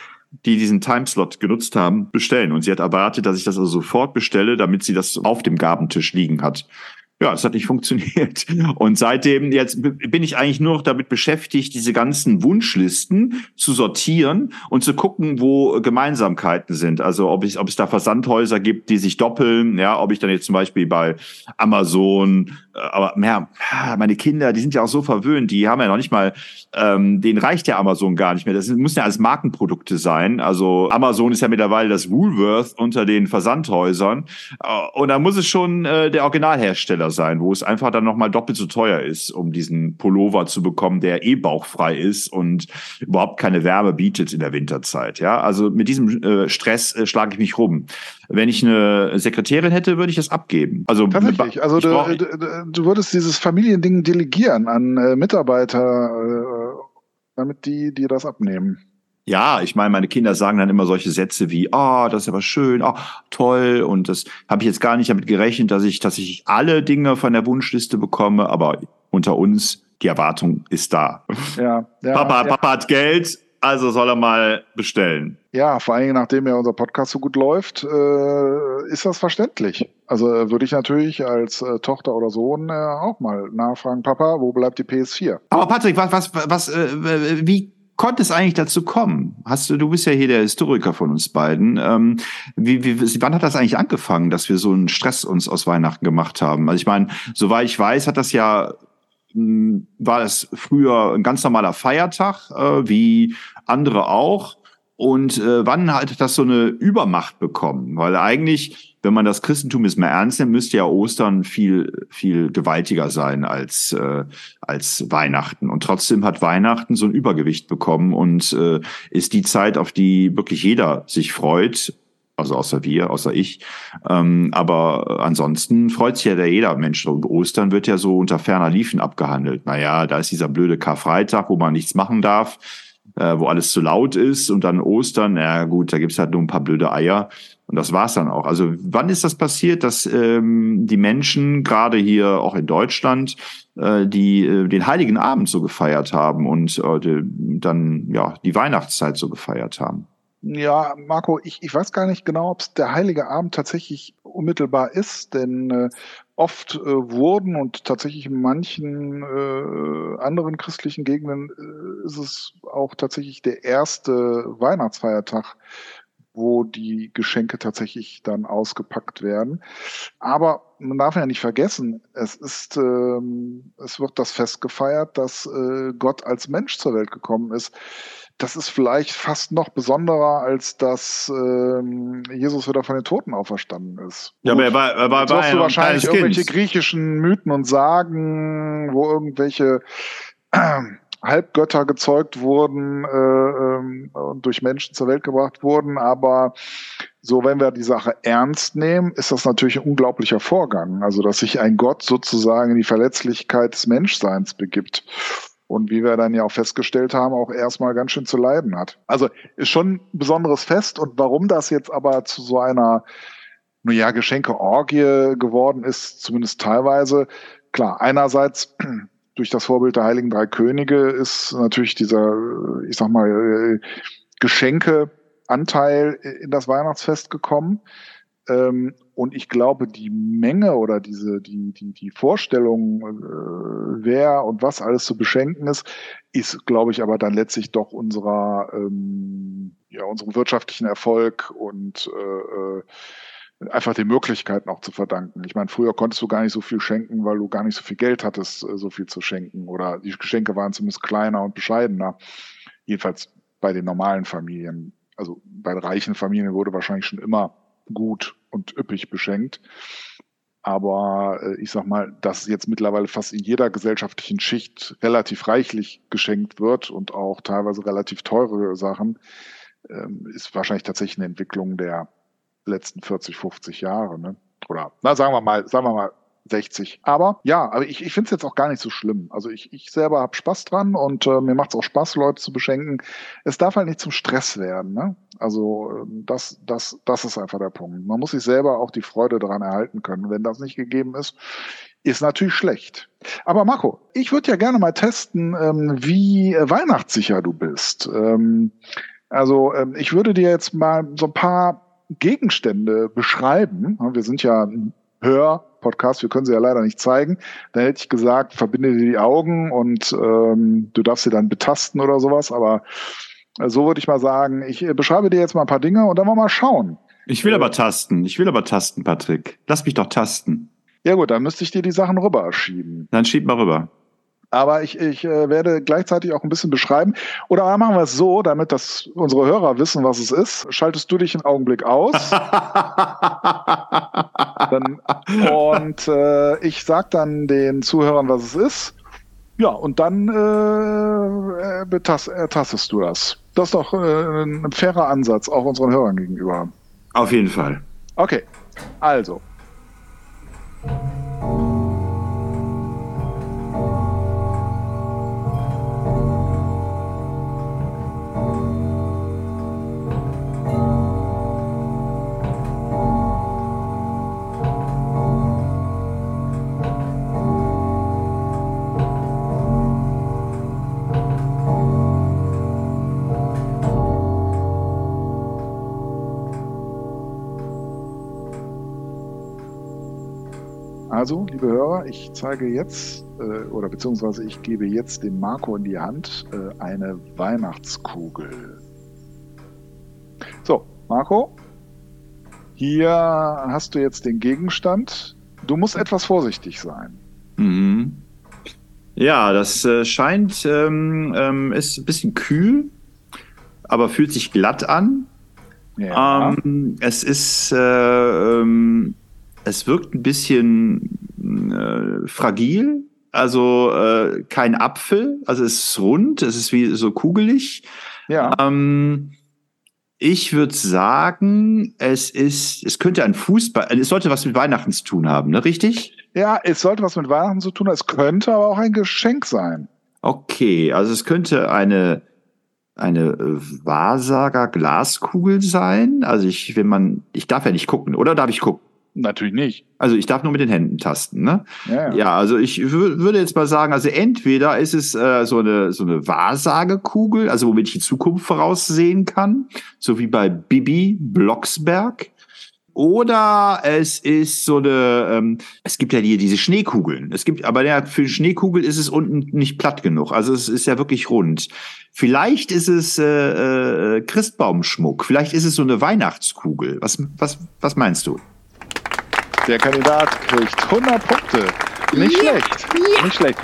die diesen Timeslot genutzt haben, bestellen. Und sie hat erwartet, dass ich das also sofort bestelle, damit sie das auf dem Gabentisch liegen hat. Ja, es hat nicht funktioniert. Und seitdem jetzt bin ich eigentlich nur noch damit beschäftigt, diese ganzen Wunschlisten zu sortieren und zu gucken, wo Gemeinsamkeiten sind. Also ob es, ob es da Versandhäuser gibt, die sich doppeln, ja, ob ich dann jetzt zum Beispiel bei Amazon, aber ja, meine Kinder, die sind ja auch so verwöhnt, die haben ja noch nicht mal, ähm, denen reicht ja Amazon gar nicht mehr. Das müssen ja alles Markenprodukte sein. Also Amazon ist ja mittlerweile das Woolworth unter den Versandhäusern. Äh, und da muss es schon äh, der Originalhersteller Hersteller sein, wo es einfach dann nochmal doppelt so teuer ist, um diesen Pullover zu bekommen, der eh bauchfrei ist und überhaupt keine Wärme bietet in der Winterzeit. Ja, also mit diesem äh, Stress äh, schlage ich mich rum. Wenn ich eine Sekretärin hätte, würde ich das abgeben. Also tatsächlich. Also du, du, würdest dieses Familiending delegieren an äh, Mitarbeiter, äh, damit die dir das abnehmen. Ja, ich meine, meine Kinder sagen dann immer solche Sätze wie, ah, oh, das ist aber schön, ah, oh, toll. Und das habe ich jetzt gar nicht damit gerechnet, dass ich tatsächlich alle Dinge von der Wunschliste bekomme. Aber unter uns, die Erwartung ist da. Ja, ja Papa, ja. Papa hat Geld, also soll er mal bestellen. Ja, vor allen Dingen, nachdem ja unser Podcast so gut läuft, äh, ist das verständlich. Also äh, würde ich natürlich als äh, Tochter oder Sohn äh, auch mal nachfragen, Papa, wo bleibt die PS4? Aber Patrick, was, was, was, äh, wie konnte es eigentlich dazu kommen? Hast du, du bist ja hier der Historiker von uns beiden. Ähm, wie, wie, wann hat das eigentlich angefangen, dass wir so einen Stress uns aus Weihnachten gemacht haben? Also ich meine, soweit ich weiß, hat das ja war es früher ein ganz normaler Feiertag, äh, wie andere auch. Und äh, wann hat das so eine Übermacht bekommen? Weil eigentlich, wenn man das Christentum jetzt mal ernst nimmt, müsste ja Ostern viel, viel gewaltiger sein als, äh, als Weihnachten. Und trotzdem hat Weihnachten so ein Übergewicht bekommen und äh, ist die Zeit, auf die wirklich jeder sich freut. Also außer wir, außer ich. Ähm, aber ansonsten freut sich ja der jeder Mensch. Und Ostern wird ja so unter ferner Liefen abgehandelt. Naja, da ist dieser blöde Karfreitag, wo man nichts machen darf äh, wo alles zu laut ist und dann Ostern, ja gut, da gibt's halt nur ein paar blöde Eier und das war's dann auch. Also wann ist das passiert, dass ähm, die Menschen, gerade hier auch in Deutschland, äh, die äh, den Heiligen Abend so gefeiert haben und äh, dann ja die Weihnachtszeit so gefeiert haben? Ja, Marco, ich, ich weiß gar nicht genau, ob es der Heilige Abend tatsächlich unmittelbar ist, denn äh, oft äh, wurden und tatsächlich in manchen äh, anderen christlichen Gegenden äh, ist es auch tatsächlich der erste Weihnachtsfeiertag, wo die Geschenke tatsächlich dann ausgepackt werden. Aber man darf ja nicht vergessen, es ist, ähm, es wird das Fest gefeiert, dass äh, Gott als Mensch zur Welt gekommen ist das ist vielleicht fast noch besonderer, als dass ähm, Jesus wieder von den Toten auferstanden ist. Ja, aber er war, er war, war ja wahrscheinlich irgendwelche kind. griechischen Mythen und Sagen, wo irgendwelche äh, Halbgötter gezeugt wurden äh, ähm, und durch Menschen zur Welt gebracht wurden. Aber so, wenn wir die Sache ernst nehmen, ist das natürlich ein unglaublicher Vorgang. Also, dass sich ein Gott sozusagen in die Verletzlichkeit des Menschseins begibt und wie wir dann ja auch festgestellt haben, auch erstmal ganz schön zu leiden hat. Also ist schon ein besonderes Fest und warum das jetzt aber zu so einer, nun ja, Geschenke-Orgie geworden ist, zumindest teilweise, klar, einerseits durch das Vorbild der Heiligen Drei Könige ist natürlich dieser, ich sag mal, Geschenkeanteil in das Weihnachtsfest gekommen. Ähm, und ich glaube, die Menge oder diese, die, die, die Vorstellung, äh, wer und was alles zu beschenken ist, ist, glaube ich, aber dann letztlich doch unserer, ähm, ja, unserem wirtschaftlichen Erfolg und äh, äh, einfach den Möglichkeiten auch zu verdanken. Ich meine, früher konntest du gar nicht so viel schenken, weil du gar nicht so viel Geld hattest, äh, so viel zu schenken. Oder die Geschenke waren zumindest kleiner und bescheidener. Jedenfalls bei den normalen Familien. Also bei reichen Familien wurde wahrscheinlich schon immer gut und üppig beschenkt. Aber äh, ich sag mal, dass jetzt mittlerweile fast in jeder gesellschaftlichen Schicht relativ reichlich geschenkt wird und auch teilweise relativ teure Sachen, ähm, ist wahrscheinlich tatsächlich eine Entwicklung der letzten 40, 50 Jahre. Ne? Oder na, sagen wir mal, sagen wir mal 60. Aber ja, aber ich, ich finde es jetzt auch gar nicht so schlimm. Also ich, ich selber habe Spaß dran und äh, mir macht es auch Spaß, Leute zu beschenken. Es darf halt nicht zum Stress werden. Ne? Also ähm, das, das, das ist einfach der Punkt. Man muss sich selber auch die Freude daran erhalten können. Wenn das nicht gegeben ist, ist natürlich schlecht. Aber Marco, ich würde ja gerne mal testen, ähm, wie weihnachtssicher du bist. Ähm, also ähm, ich würde dir jetzt mal so ein paar Gegenstände beschreiben. Wir sind ja Hör-Podcast, wir können sie ja leider nicht zeigen, dann hätte ich gesagt, verbinde dir die Augen und ähm, du darfst sie dann betasten oder sowas, aber äh, so würde ich mal sagen, ich äh, beschreibe dir jetzt mal ein paar Dinge und dann wollen wir mal schauen. Ich will aber tasten, ich will aber tasten, Patrick. Lass mich doch tasten. Ja gut, dann müsste ich dir die Sachen rüber schieben. Dann schieb mal rüber. Aber ich, ich äh, werde gleichzeitig auch ein bisschen beschreiben. Oder machen wir es so, damit dass unsere Hörer wissen, was es ist. Schaltest du dich einen Augenblick aus. dann, und äh, ich sag dann den Zuhörern, was es ist. Ja, und dann äh, betast, ertastest du das. Das ist doch äh, ein fairer Ansatz, auch unseren Hörern gegenüber. Auf jeden Fall. Okay, also. Also, liebe Hörer, ich zeige jetzt äh, oder beziehungsweise ich gebe jetzt dem Marco in die Hand äh, eine Weihnachtskugel. So, Marco, hier hast du jetzt den Gegenstand. Du musst etwas vorsichtig sein. Mhm. Ja, das äh, scheint, ähm, ähm, ist ein bisschen kühl, aber fühlt sich glatt an. Ja. Ähm, es ist äh, ähm, es wirkt ein bisschen äh, fragil, also äh, kein Apfel, also es ist rund, es ist wie so kugelig. Ja. Ähm, ich würde sagen, es ist, es könnte ein Fußball, es sollte was mit Weihnachten zu tun haben, ne? Richtig? Ja, es sollte was mit Weihnachten zu tun haben. Es könnte aber auch ein Geschenk sein. Okay, also es könnte eine eine Wahrsager Glaskugel sein. Also ich, wenn man, ich darf ja nicht gucken, oder darf ich gucken? Natürlich nicht. Also ich darf nur mit den Händen tasten, ne? Ja, ja. ja also ich würde jetzt mal sagen, also entweder ist es äh, so eine so eine Wahrsagekugel, also womit ich die Zukunft voraussehen kann, so wie bei Bibi Blocksberg. Oder es ist so eine, ähm, es gibt ja die, diese Schneekugeln. Es gibt, aber ja, für Schneekugel ist es unten nicht platt genug. Also es ist ja wirklich rund. Vielleicht ist es äh, äh, Christbaumschmuck. Vielleicht ist es so eine Weihnachtskugel. Was, was, was meinst du? Der Kandidat kriegt 100 Punkte. Nicht ja. schlecht. Ja. Nicht schlecht.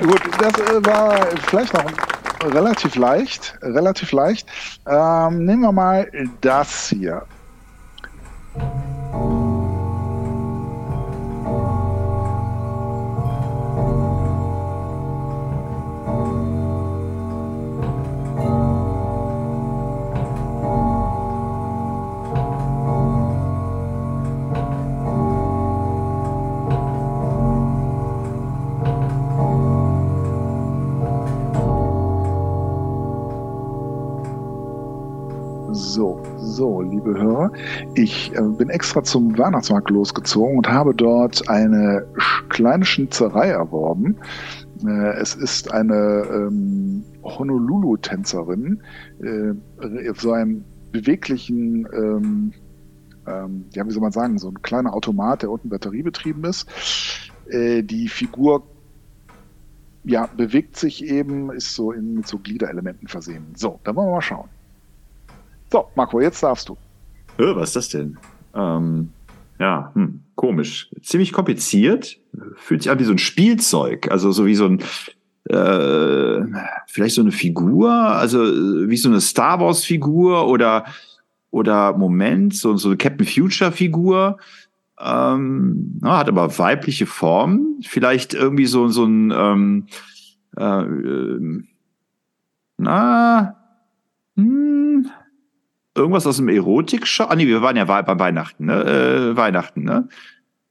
Gut, das äh, war vielleicht noch relativ leicht. Relativ leicht. Ähm, nehmen wir mal das hier. Liebe Hörer. Ich äh, bin extra zum Weihnachtsmarkt losgezogen und habe dort eine kleine Schnitzerei erworben. Äh, es ist eine ähm, Honolulu-Tänzerin, äh, so einem beweglichen, ähm, ähm, ja, wie soll man sagen, so ein kleiner Automat, der unten batteriebetrieben ist. Äh, die Figur ja, bewegt sich eben, ist so in, mit so Gliederelementen versehen. So, dann wollen wir mal schauen. So, Marco, jetzt darfst du. Äh, was ist das denn? Ähm, ja, hm, komisch. Ziemlich kompliziert. Fühlt sich an wie so ein Spielzeug. Also so wie so ein, äh, vielleicht so eine Figur, also wie so eine Star Wars Figur oder, oder Moment, so, so eine Captain Future Figur. Ähm, hat aber weibliche Form. Vielleicht irgendwie so, so ein, ähm, äh, äh, na, hm, irgendwas aus dem Erotik-Shop? Ah, nee, wir waren ja bei Weihnachten, ne? Äh, Weihnachten, ne?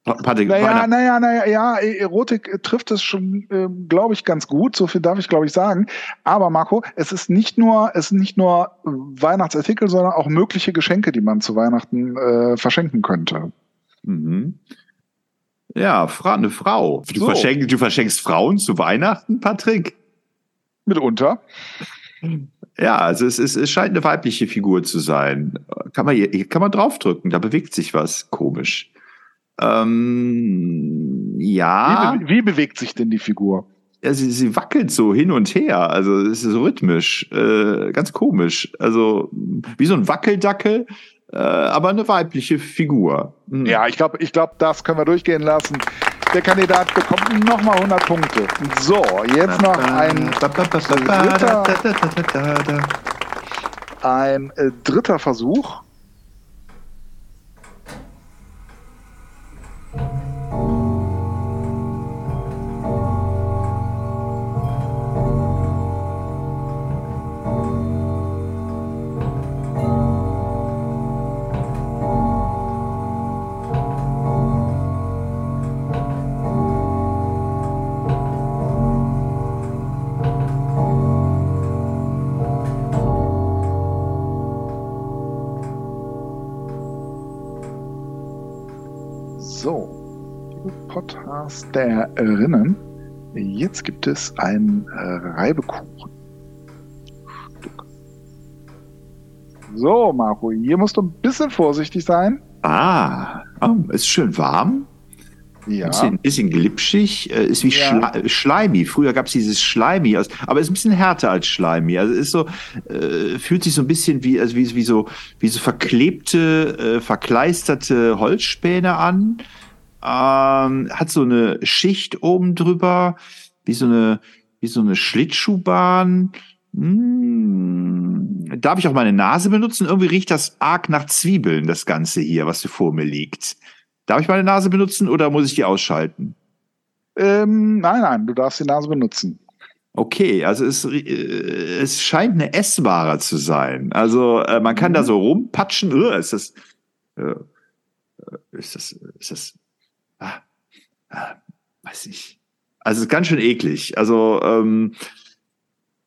Patrick, naja, naja, naja, ja, e- Erotik trifft es schon, äh, glaube ich, ganz gut. So viel darf ich, glaube ich, sagen. Aber Marco, es ist nicht nur, es sind nicht nur Weihnachtsartikel, sondern auch mögliche Geschenke, die man zu Weihnachten äh, verschenken könnte. Mhm. Ja, Fra eine Frau. Du, so. verschenkst, du verschenkst Frauen zu Weihnachten, Patrick? Mitunter. Ja, also es, ist, es scheint eine weibliche Figur zu sein. Kann man, hier, kann man draufdrücken, da bewegt sich was komisch. Ähm, ja. Wie, wie, bewegt sich denn die Figur? Ja, sie, sie wackelt so hin und her. Also es ist so rhythmisch, äh, ganz komisch. Also wie so ein Wackeldackel, äh, aber eine weibliche Figur. Mhm. Ja, ich glaube, ich glaub, das können wir durchgehen lassen. Der Kandidat bekommt nochmal 100 Punkte. So, jetzt noch ein dritter, ein äh, dritter Versuch. Podcasterinnen. Jetzt gibt es ein äh, Reibekuchen. So, Marco, hier musst du ein bisschen vorsichtig sein. Ah, oh, ist schön warm. Ja. Ein bisschen, bisschen glitschig, äh, ist wie ja. Schle Schleimi. Früher gab es dieses Schleimi, aber ist ein bisschen härter als Schleimi. Also ist so, äh, fühlt sich so ein bisschen wie, also wie, wie so, wie so verklebte, äh, verkleisterte Holzspäne an ähm, hat so eine Schicht oben drüber, wie so eine, wie so eine Schlittschuhbahn. Hm, darf ich auch meine Nase benutzen? Irgendwie riecht das arg nach Zwiebeln, das Ganze hier, was vor mir liegt. Darf ich meine Nase benutzen oder muss ich die ausschalten? Ähm, nein, nein, du darfst die Nase benutzen. Okay, also es, äh, es scheint eine Essware zu sein. Also äh, man kann mhm. da so rumpatschen. Uh, ist das, äh, ist das, ist das ah, ah, weiß ich. Also es ist ganz schön eklig. Also ähm,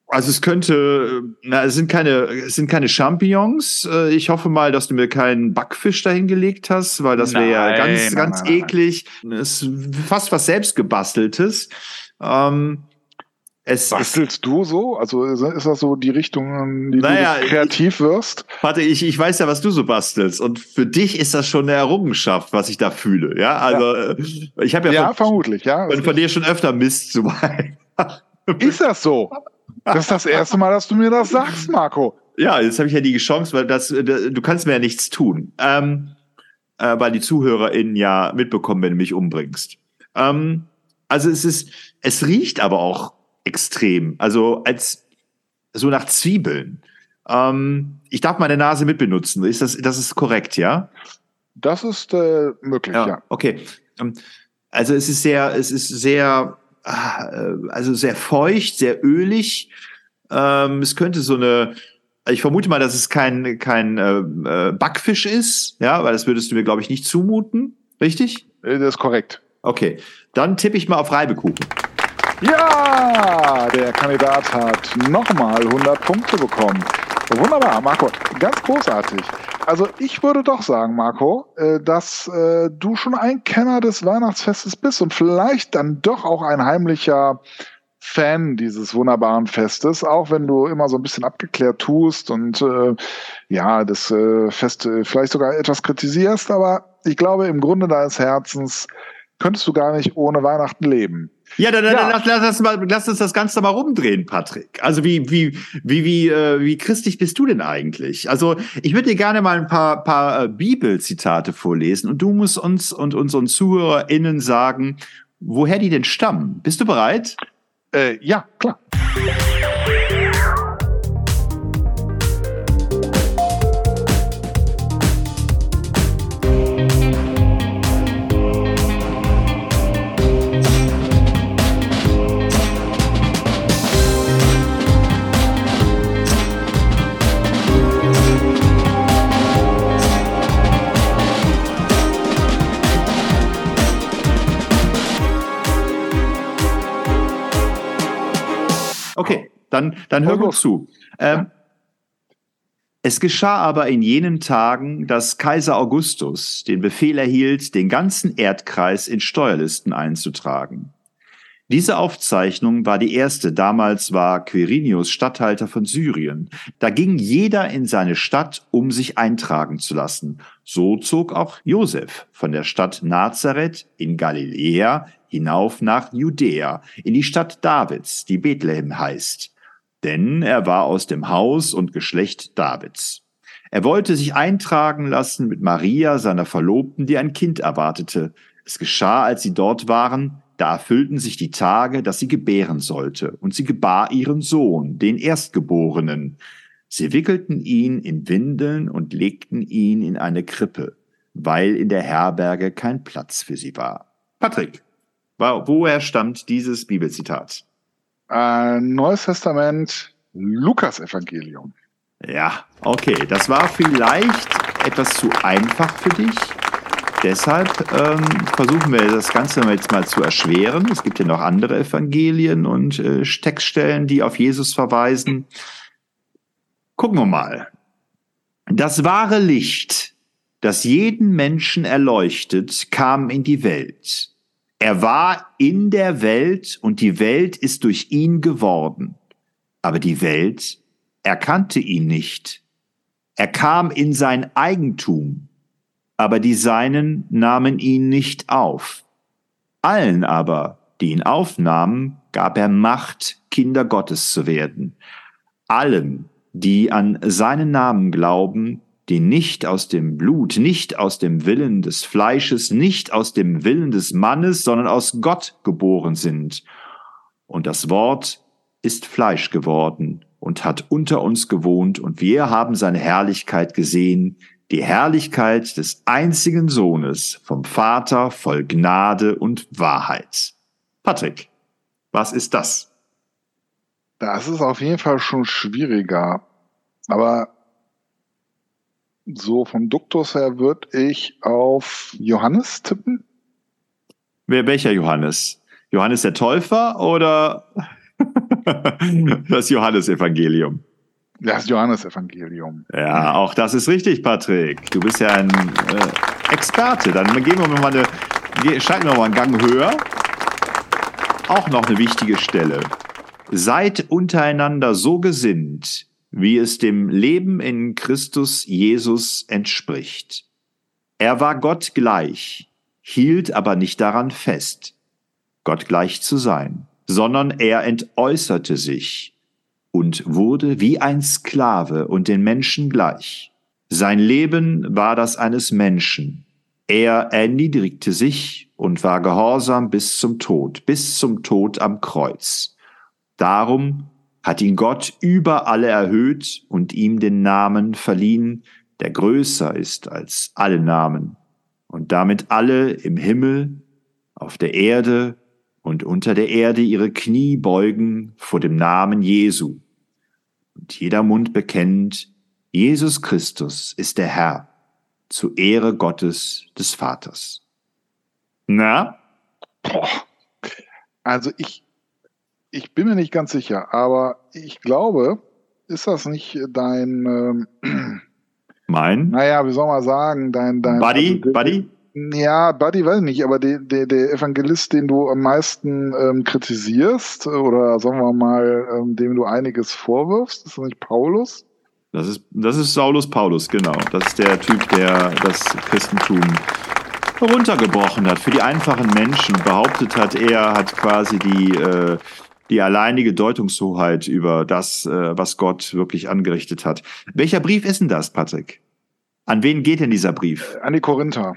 also es könnte, na, es sind keine, es sind keine Champignons. Äh, ich hoffe mal, dass du mir keinen Backfisch dahingelegt hast, weil das wäre ja ganz, nein, ganz nein, eklig. Es ist fast was selbstgebasteltes. Ähm, es, Bastelst du so? Also ist das so die Richtung, in die naja, du kreativ wirst? Warte, ich, ich weiß ja, was du so bastelst. Und für dich ist das schon eine Errungenschaft, was ich da fühle. Ja, also ja. Äh, ich habe ja, ja von, vermutlich, ja. Und von dir schon öfter Mist zu machen. Ist das so? Das ist das erste Mal, dass du mir das sagst, Marco. Ja, jetzt habe ich ja die Chance, weil das, äh, du kannst mir ja nichts tun. Ähm, äh, weil die ZuhörerInnen ja mitbekommen, wenn du mich umbringst. Ähm, also es ist, es riecht aber auch extrem. Also als so nach Zwiebeln. Ähm, ich darf meine Nase mitbenutzen. Ist das, das ist korrekt, ja? Das ist äh, möglich, ja. ja. Okay. Ähm, also es ist sehr, es ist sehr, äh, also sehr feucht, sehr ölig. Ähm, es könnte so eine, ich vermute mal, dass es kein, kein äh, äh Backfisch ist, ja, weil das würdest du mir, glaube ich, nicht zumuten. Richtig? Äh, das ist korrekt. Okay. Dann tippe ich mal auf Reibekuchen. Ja, der Kandidat hat nochmal 100 Punkte bekommen. Wunderbar, Marco, ganz großartig. Also ich würde doch sagen, Marco, äh, dass äh, du schon ein Kenner des Weihnachtsfestes bist und vielleicht dann doch auch ein heimlicher Fan dieses wunderbaren Festes, auch wenn du immer so ein bisschen abgeklärt tust und äh, ja, das Fest vielleicht sogar etwas kritisierst, aber ich glaube, im Grunde deines Herzens könntest du gar nicht ohne Weihnachten leben. Ja, dann, dann ja. Lass, lass, mal, lass uns das Ganze mal rumdrehen, Patrick. Also wie, wie, wie, wie, äh, wie christlich bist du denn eigentlich? Also ich würde dir gerne mal ein paar, paar äh, Bibelzitate vorlesen und du musst uns und unseren ZuhörerInnen sagen, woher die denn stammen. Bist du bereit? Äh, ja, klar. Dann, dann hör gut zu. Ähm, es geschah aber in jenen Tagen, dass Kaiser Augustus den Befehl erhielt, den ganzen Erdkreis in Steuerlisten einzutragen. Diese Aufzeichnung war die erste. Damals war Quirinius Statthalter von Syrien. Da ging jeder in seine Stadt, um sich eintragen zu lassen. So zog auch Josef von der Stadt Nazareth in Galiläa hinauf nach Judäa, in die Stadt Davids, die Bethlehem heißt. Denn er war aus dem Haus und Geschlecht Davids. Er wollte sich eintragen lassen mit Maria, seiner Verlobten, die ein Kind erwartete. Es geschah, als sie dort waren, da erfüllten sich die Tage, dass sie gebären sollte, und sie gebar ihren Sohn, den Erstgeborenen. Sie wickelten ihn in Windeln und legten ihn in eine Krippe, weil in der Herberge kein Platz für sie war. Patrick, woher stammt dieses Bibelzitat? Äh, Neues Testament, Lukas Evangelium. Ja, okay, das war vielleicht etwas zu einfach für dich deshalb ähm, versuchen wir das Ganze jetzt mal zu erschweren. Es gibt ja noch andere Evangelien und äh, Textstellen, die auf Jesus verweisen. Gucken wir mal. Das wahre Licht, das jeden Menschen erleuchtet, kam in die Welt. Er war in der Welt und die Welt ist durch ihn geworden. Aber die Welt erkannte ihn nicht. Er kam in sein Eigentum aber die Seinen nahmen ihn nicht auf. Allen aber, die ihn aufnahmen, gab er Macht, Kinder Gottes zu werden. Allen, die an seinen Namen glauben, die nicht aus dem Blut, nicht aus dem Willen des Fleisches, nicht aus dem Willen des Mannes, sondern aus Gott geboren sind. Und das Wort ist Fleisch geworden und hat unter uns gewohnt, und wir haben seine Herrlichkeit gesehen, die Herrlichkeit des einzigen Sohnes vom Vater voll Gnade und Wahrheit. Patrick, was ist das? Das ist auf jeden Fall schon schwieriger. Aber so vom Duktus her würde ich auf Johannes tippen. Wer, welcher Johannes? Johannes der Täufer oder das Johannesevangelium? Das Johannesevangelium. Ja, auch das ist richtig, Patrick. Du bist ja ein äh, Experte. Dann gehen wir mal eine, schalten wir mal einen Gang höher. Auch noch eine wichtige Stelle. Seid untereinander so gesinnt, wie es dem Leben in Christus Jesus entspricht. Er war Gott gleich, hielt aber nicht daran fest, Gott gleich zu sein, sondern er entäußerte sich und wurde wie ein Sklave und den Menschen gleich. Sein Leben war das eines Menschen. Er erniedrigte sich und war gehorsam bis zum Tod, bis zum Tod am Kreuz. Darum hat ihn Gott über alle erhöht und ihm den Namen verliehen, der größer ist als alle Namen, und damit alle im Himmel, auf der Erde und unter der Erde ihre Knie beugen vor dem Namen Jesu und jeder Mund bekennt, Jesus Christus ist der Herr, zu Ehre Gottes des Vaters. Na? Boah. Also ich, ich bin mir nicht ganz sicher, aber ich glaube, ist das nicht dein ähm, mein? Naja, wie soll man sagen, dein, dein Buddy, also, Buddy? Ja, Buddy weiß ich nicht, aber der, der, der Evangelist, den du am meisten ähm, kritisierst, oder sagen wir mal, ähm, dem du einiges vorwirfst, ist das nicht Paulus? Das ist, das ist Saulus Paulus, genau. Das ist der Typ, der das Christentum runtergebrochen hat für die einfachen Menschen, behauptet hat, er hat quasi die, äh, die alleinige Deutungshoheit über das, äh, was Gott wirklich angerichtet hat. Welcher Brief ist denn das, Patrick? An wen geht denn dieser Brief? An die Korinther.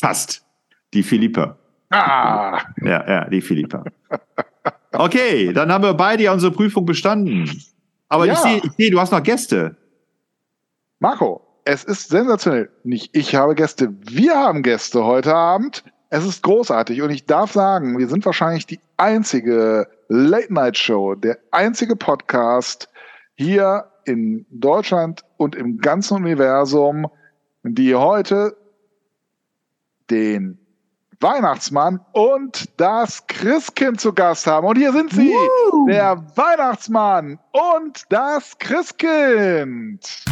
Fast. Die Philippa. Ah. Ja, ja, die Philippa. Okay, dann haben wir beide ja unsere Prüfung bestanden. Aber ja. ich sehe, ich seh, du hast noch Gäste. Marco, es ist sensationell. Nicht ich habe Gäste, wir haben Gäste heute Abend. Es ist großartig und ich darf sagen, wir sind wahrscheinlich die einzige Late-Night-Show, der einzige Podcast hier in Deutschland und im ganzen Universum, die heute den Weihnachtsmann und das Christkind zu Gast haben. Und hier sind sie, Woo! der Weihnachtsmann und das Christkind.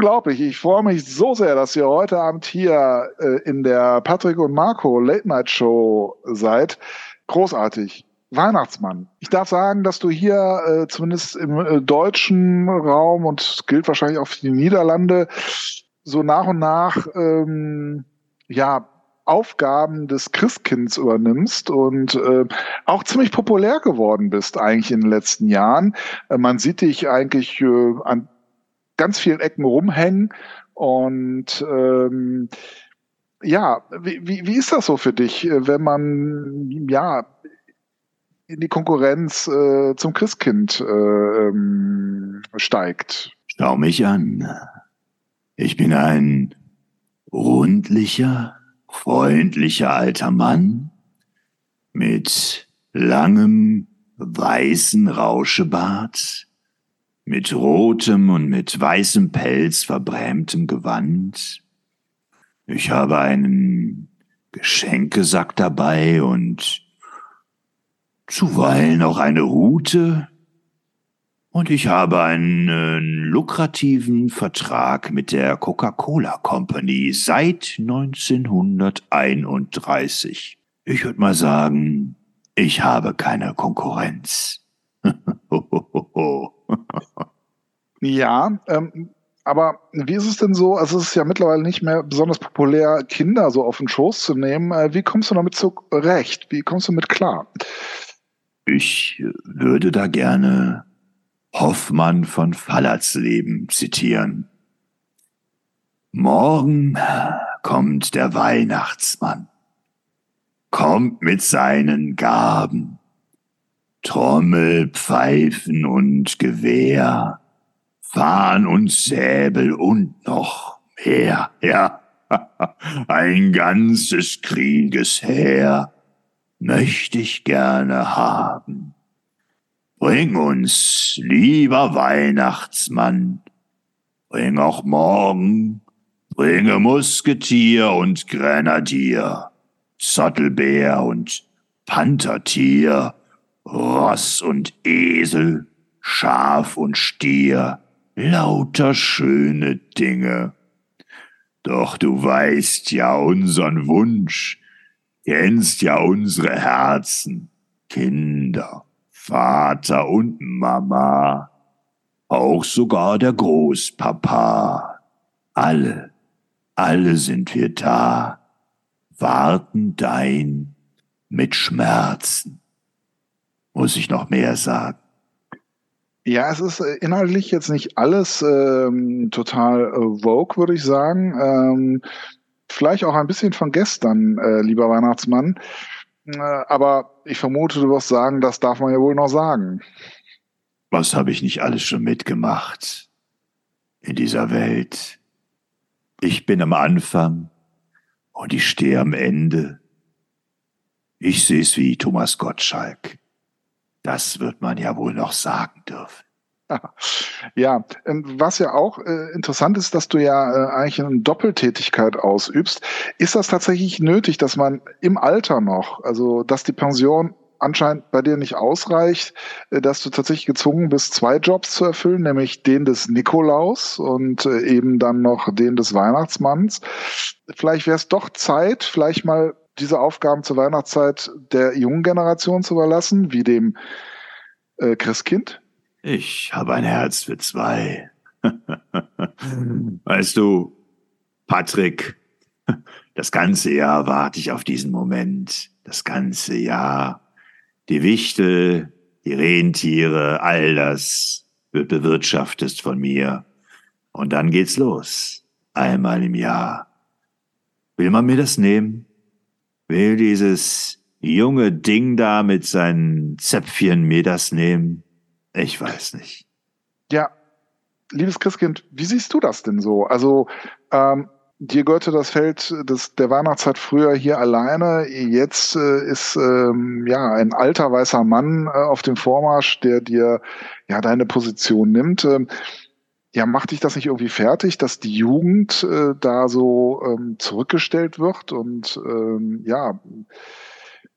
Unglaublich. Ich freue mich so sehr, dass ihr heute Abend hier äh, in der Patrick und Marco Late Night Show seid. Großartig. Weihnachtsmann. Ich darf sagen, dass du hier äh, zumindest im äh, deutschen Raum und gilt wahrscheinlich auch für die Niederlande so nach und nach ähm, ja Aufgaben des Christkinds übernimmst und äh, auch ziemlich populär geworden bist eigentlich in den letzten Jahren. Äh, man sieht dich eigentlich äh, an ganz vielen Ecken rumhängen und ähm, ja, wie, wie, wie ist das so für dich, wenn man ja in die Konkurrenz äh, zum Christkind äh, ähm, steigt? Schau mich an. Ich bin ein rundlicher, freundlicher alter Mann mit langem, weißen Rauschebart, mit rotem und mit weißem Pelz verbrämtem Gewand. Ich habe einen Geschenkesack dabei und zuweilen auch eine Rute. Und ich habe einen lukrativen Vertrag mit der Coca-Cola Company seit 1931. Ich würde mal sagen, ich habe keine Konkurrenz. ja, ähm, aber wie ist es denn so? Also es ist ja mittlerweile nicht mehr besonders populär, Kinder so auf den Schoß zu nehmen. Äh, wie kommst du damit zurecht? Wie kommst du mit klar? Ich würde da gerne Hoffmann von Fallertsleben zitieren. Morgen kommt der Weihnachtsmann, kommt mit seinen Gaben, Trommel, Pfeifen und Gewehr, Fahn und Säbel und noch mehr, ja, ein ganzes Kriegesheer möchte ich gerne haben. Bring uns, lieber Weihnachtsmann, bring auch morgen, bringe Musketier und Grenadier, Zottelbär und Panthertier, Ross und Esel, Schaf und Stier, lauter schöne Dinge. Doch du weißt ja unseren Wunsch, kennst ja unsere Herzen, Kinder, Vater und Mama, auch sogar der Großpapa. Alle, alle sind wir da, warten dein mit Schmerzen. Muss ich noch mehr sagen? Ja, es ist äh, inhaltlich jetzt nicht alles ähm, total äh, Vogue, würde ich sagen. Ähm, vielleicht auch ein bisschen von gestern, äh, lieber Weihnachtsmann. Äh, aber ich vermute, du wirst sagen, das darf man ja wohl noch sagen. Was habe ich nicht alles schon mitgemacht in dieser Welt? Ich bin am Anfang und ich stehe am Ende. Ich sehe es wie Thomas Gottschalk. Das wird man ja wohl noch sagen dürfen. Ja, ähm, was ja auch äh, interessant ist, dass du ja äh, eigentlich eine Doppeltätigkeit ausübst. Ist das tatsächlich nötig, dass man im Alter noch, also dass die Pension anscheinend bei dir nicht ausreicht, äh, dass du tatsächlich gezwungen bist, zwei Jobs zu erfüllen, nämlich den des Nikolaus und eben dann noch den des Weihnachtsmanns. Vielleicht wäre es doch Zeit, vielleicht mal diese Aufgaben zur Weihnachtszeit der jungen Generation zu überlassen, wie dem äh, Christkind. Ich habe ein Herz für zwei. weißt du, Patrick, das ganze Jahr warte ich auf diesen Moment. Das ganze Jahr. Die Wichtel, die Rentiere, all das wird bewirtschaftet von mir. Und dann geht's los. Einmal im Jahr. Will man mir das nehmen? Will dieses junge Ding da mit seinen Zäpfchen mir das nehmen? Ich weiß nicht. Ja, liebes Christkind, wie siehst du das denn so? Also, ähm, dir gehörte das Feld des, der Weihnachtszeit früher hier alleine. Jetzt äh, ist ähm, ja ein alter weißer Mann äh, auf dem Vormarsch, der dir ja deine Position nimmt. Ähm, ja, macht dich das nicht irgendwie fertig, dass die Jugend äh, da so ähm, zurückgestellt wird? Und ähm, ja,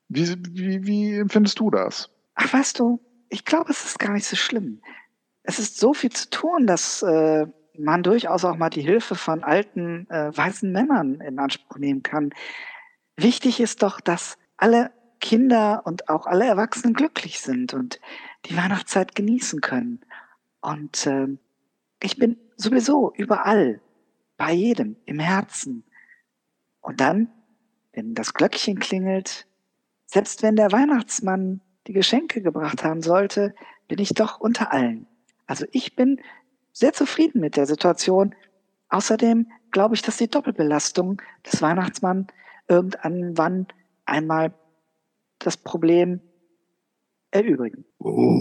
wie, wie, wie empfindest du das? Ach, weißt du, ich glaube, es ist gar nicht so schlimm. Es ist so viel zu tun, dass äh, man durchaus auch mal die Hilfe von alten äh, weißen Männern in Anspruch nehmen kann. Wichtig ist doch, dass alle Kinder und auch alle Erwachsenen glücklich sind und die Weihnachtszeit genießen können. Und äh, ich bin sowieso überall, bei jedem, im Herzen. Und dann, wenn das Glöckchen klingelt, selbst wenn der Weihnachtsmann die Geschenke gebracht haben sollte, bin ich doch unter allen. Also ich bin sehr zufrieden mit der Situation. Außerdem glaube ich, dass die Doppelbelastung des Weihnachtsmanns irgendwann einmal das Problem erübrigen. Oh,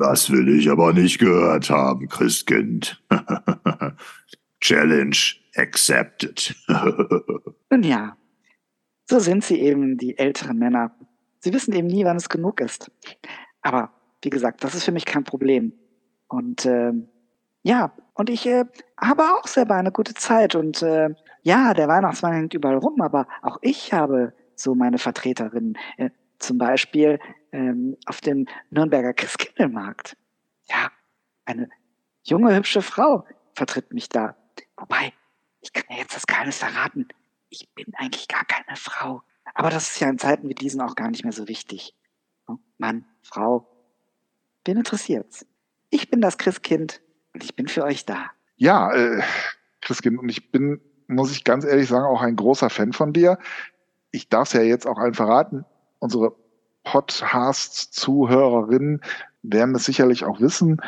das will ich aber nicht gehört haben, Christkind. Challenge accepted. Nun ja, so sind sie eben, die älteren Männer. Sie wissen eben nie, wann es genug ist. Aber wie gesagt, das ist für mich kein Problem. Und äh, ja, und ich äh, habe auch selber eine gute Zeit. Und äh, ja, der Weihnachtsmann hängt überall rum, aber auch ich habe so meine Vertreterinnen. Äh, zum Beispiel ähm, auf dem Nürnberger Christkindlmarkt. Ja, eine junge, hübsche Frau vertritt mich da. Wobei, ich kann ja jetzt das Geheimnis verraten. Ich bin eigentlich gar keine Frau. Aber das ist ja in Zeiten wie diesen auch gar nicht mehr so wichtig. Mann, Frau, wen interessiert's? Ich bin das Christkind und ich bin für euch da. Ja, äh, Christkind, und ich bin, muss ich ganz ehrlich sagen, auch ein großer Fan von dir. Ich darf es ja jetzt auch allen verraten. Unsere Podcast-Zuhörerinnen werden es sicherlich auch wissen.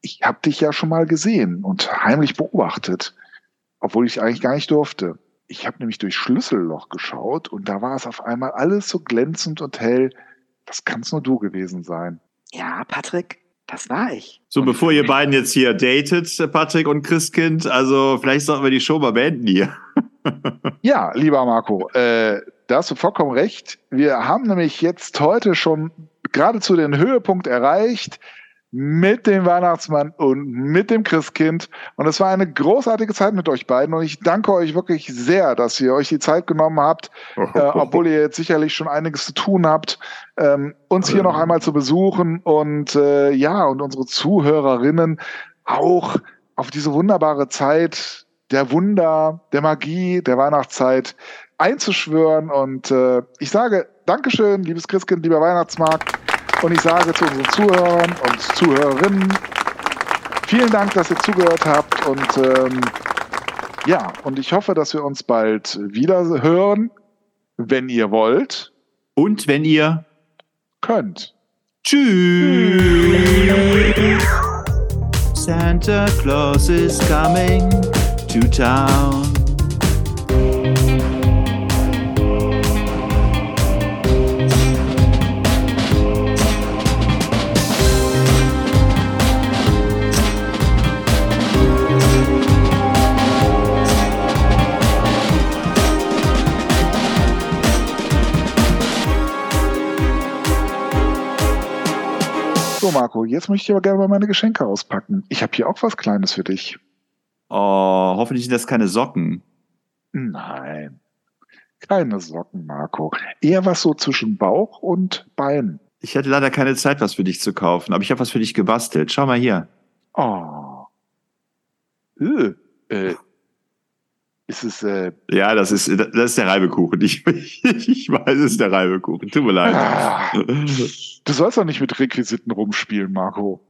Ich habe dich ja schon mal gesehen und heimlich beobachtet, obwohl ich eigentlich gar nicht durfte. Ich habe nämlich durch Schlüsselloch geschaut und da war es auf einmal alles so glänzend und hell. Das kann es nur du gewesen sein. Ja, Patrick, das war ich. So, und bevor ihr beiden jetzt hier datet, Patrick und Christkind, also vielleicht sollten wir die Show mal beenden hier. ja, lieber Marco, äh, da hast du vollkommen recht. Wir haben nämlich jetzt heute schon geradezu den Höhepunkt erreicht mit dem Weihnachtsmann und mit dem Christkind. Und es war eine großartige Zeit mit euch beiden. Und ich danke euch wirklich sehr, dass ihr euch die Zeit genommen habt, äh, obwohl ihr jetzt sicherlich schon einiges zu tun habt, ähm, uns hier noch einmal zu besuchen und äh, ja, und unsere Zuhörerinnen auch auf diese wunderbare Zeit der Wunder, der Magie, der Weihnachtszeit einzuschwören. Und äh, ich sage Dankeschön, liebes Christkind, lieber Weihnachtsmarkt. Und ich sage zu unseren Zuhörern und Zuhörerinnen, vielen Dank, dass ihr zugehört habt. Und ähm, ja, und ich hoffe, dass wir uns bald wieder hören, wenn ihr wollt. Und wenn ihr könnt. Tschüss. Santa Claus is coming to town. So, Marco, jetzt möchte ich aber gerne mal meine Geschenke auspacken. Ich habe hier auch was Kleines für dich. Oh, hoffentlich sind das keine Socken. Nein, keine Socken, Marco. Eher was so zwischen Bauch und Bein. Ich hatte leider keine Zeit, was für dich zu kaufen, aber ich habe was für dich gebastelt. Schau mal hier. Oh. Äh, äh, ist es, äh, ja, das ist, das ist der Reibekuchen. Ich, ich weiß, es ist der Reibekuchen. Tut mir leid. Ah, du sollst doch nicht mit Requisiten rumspielen, Marco.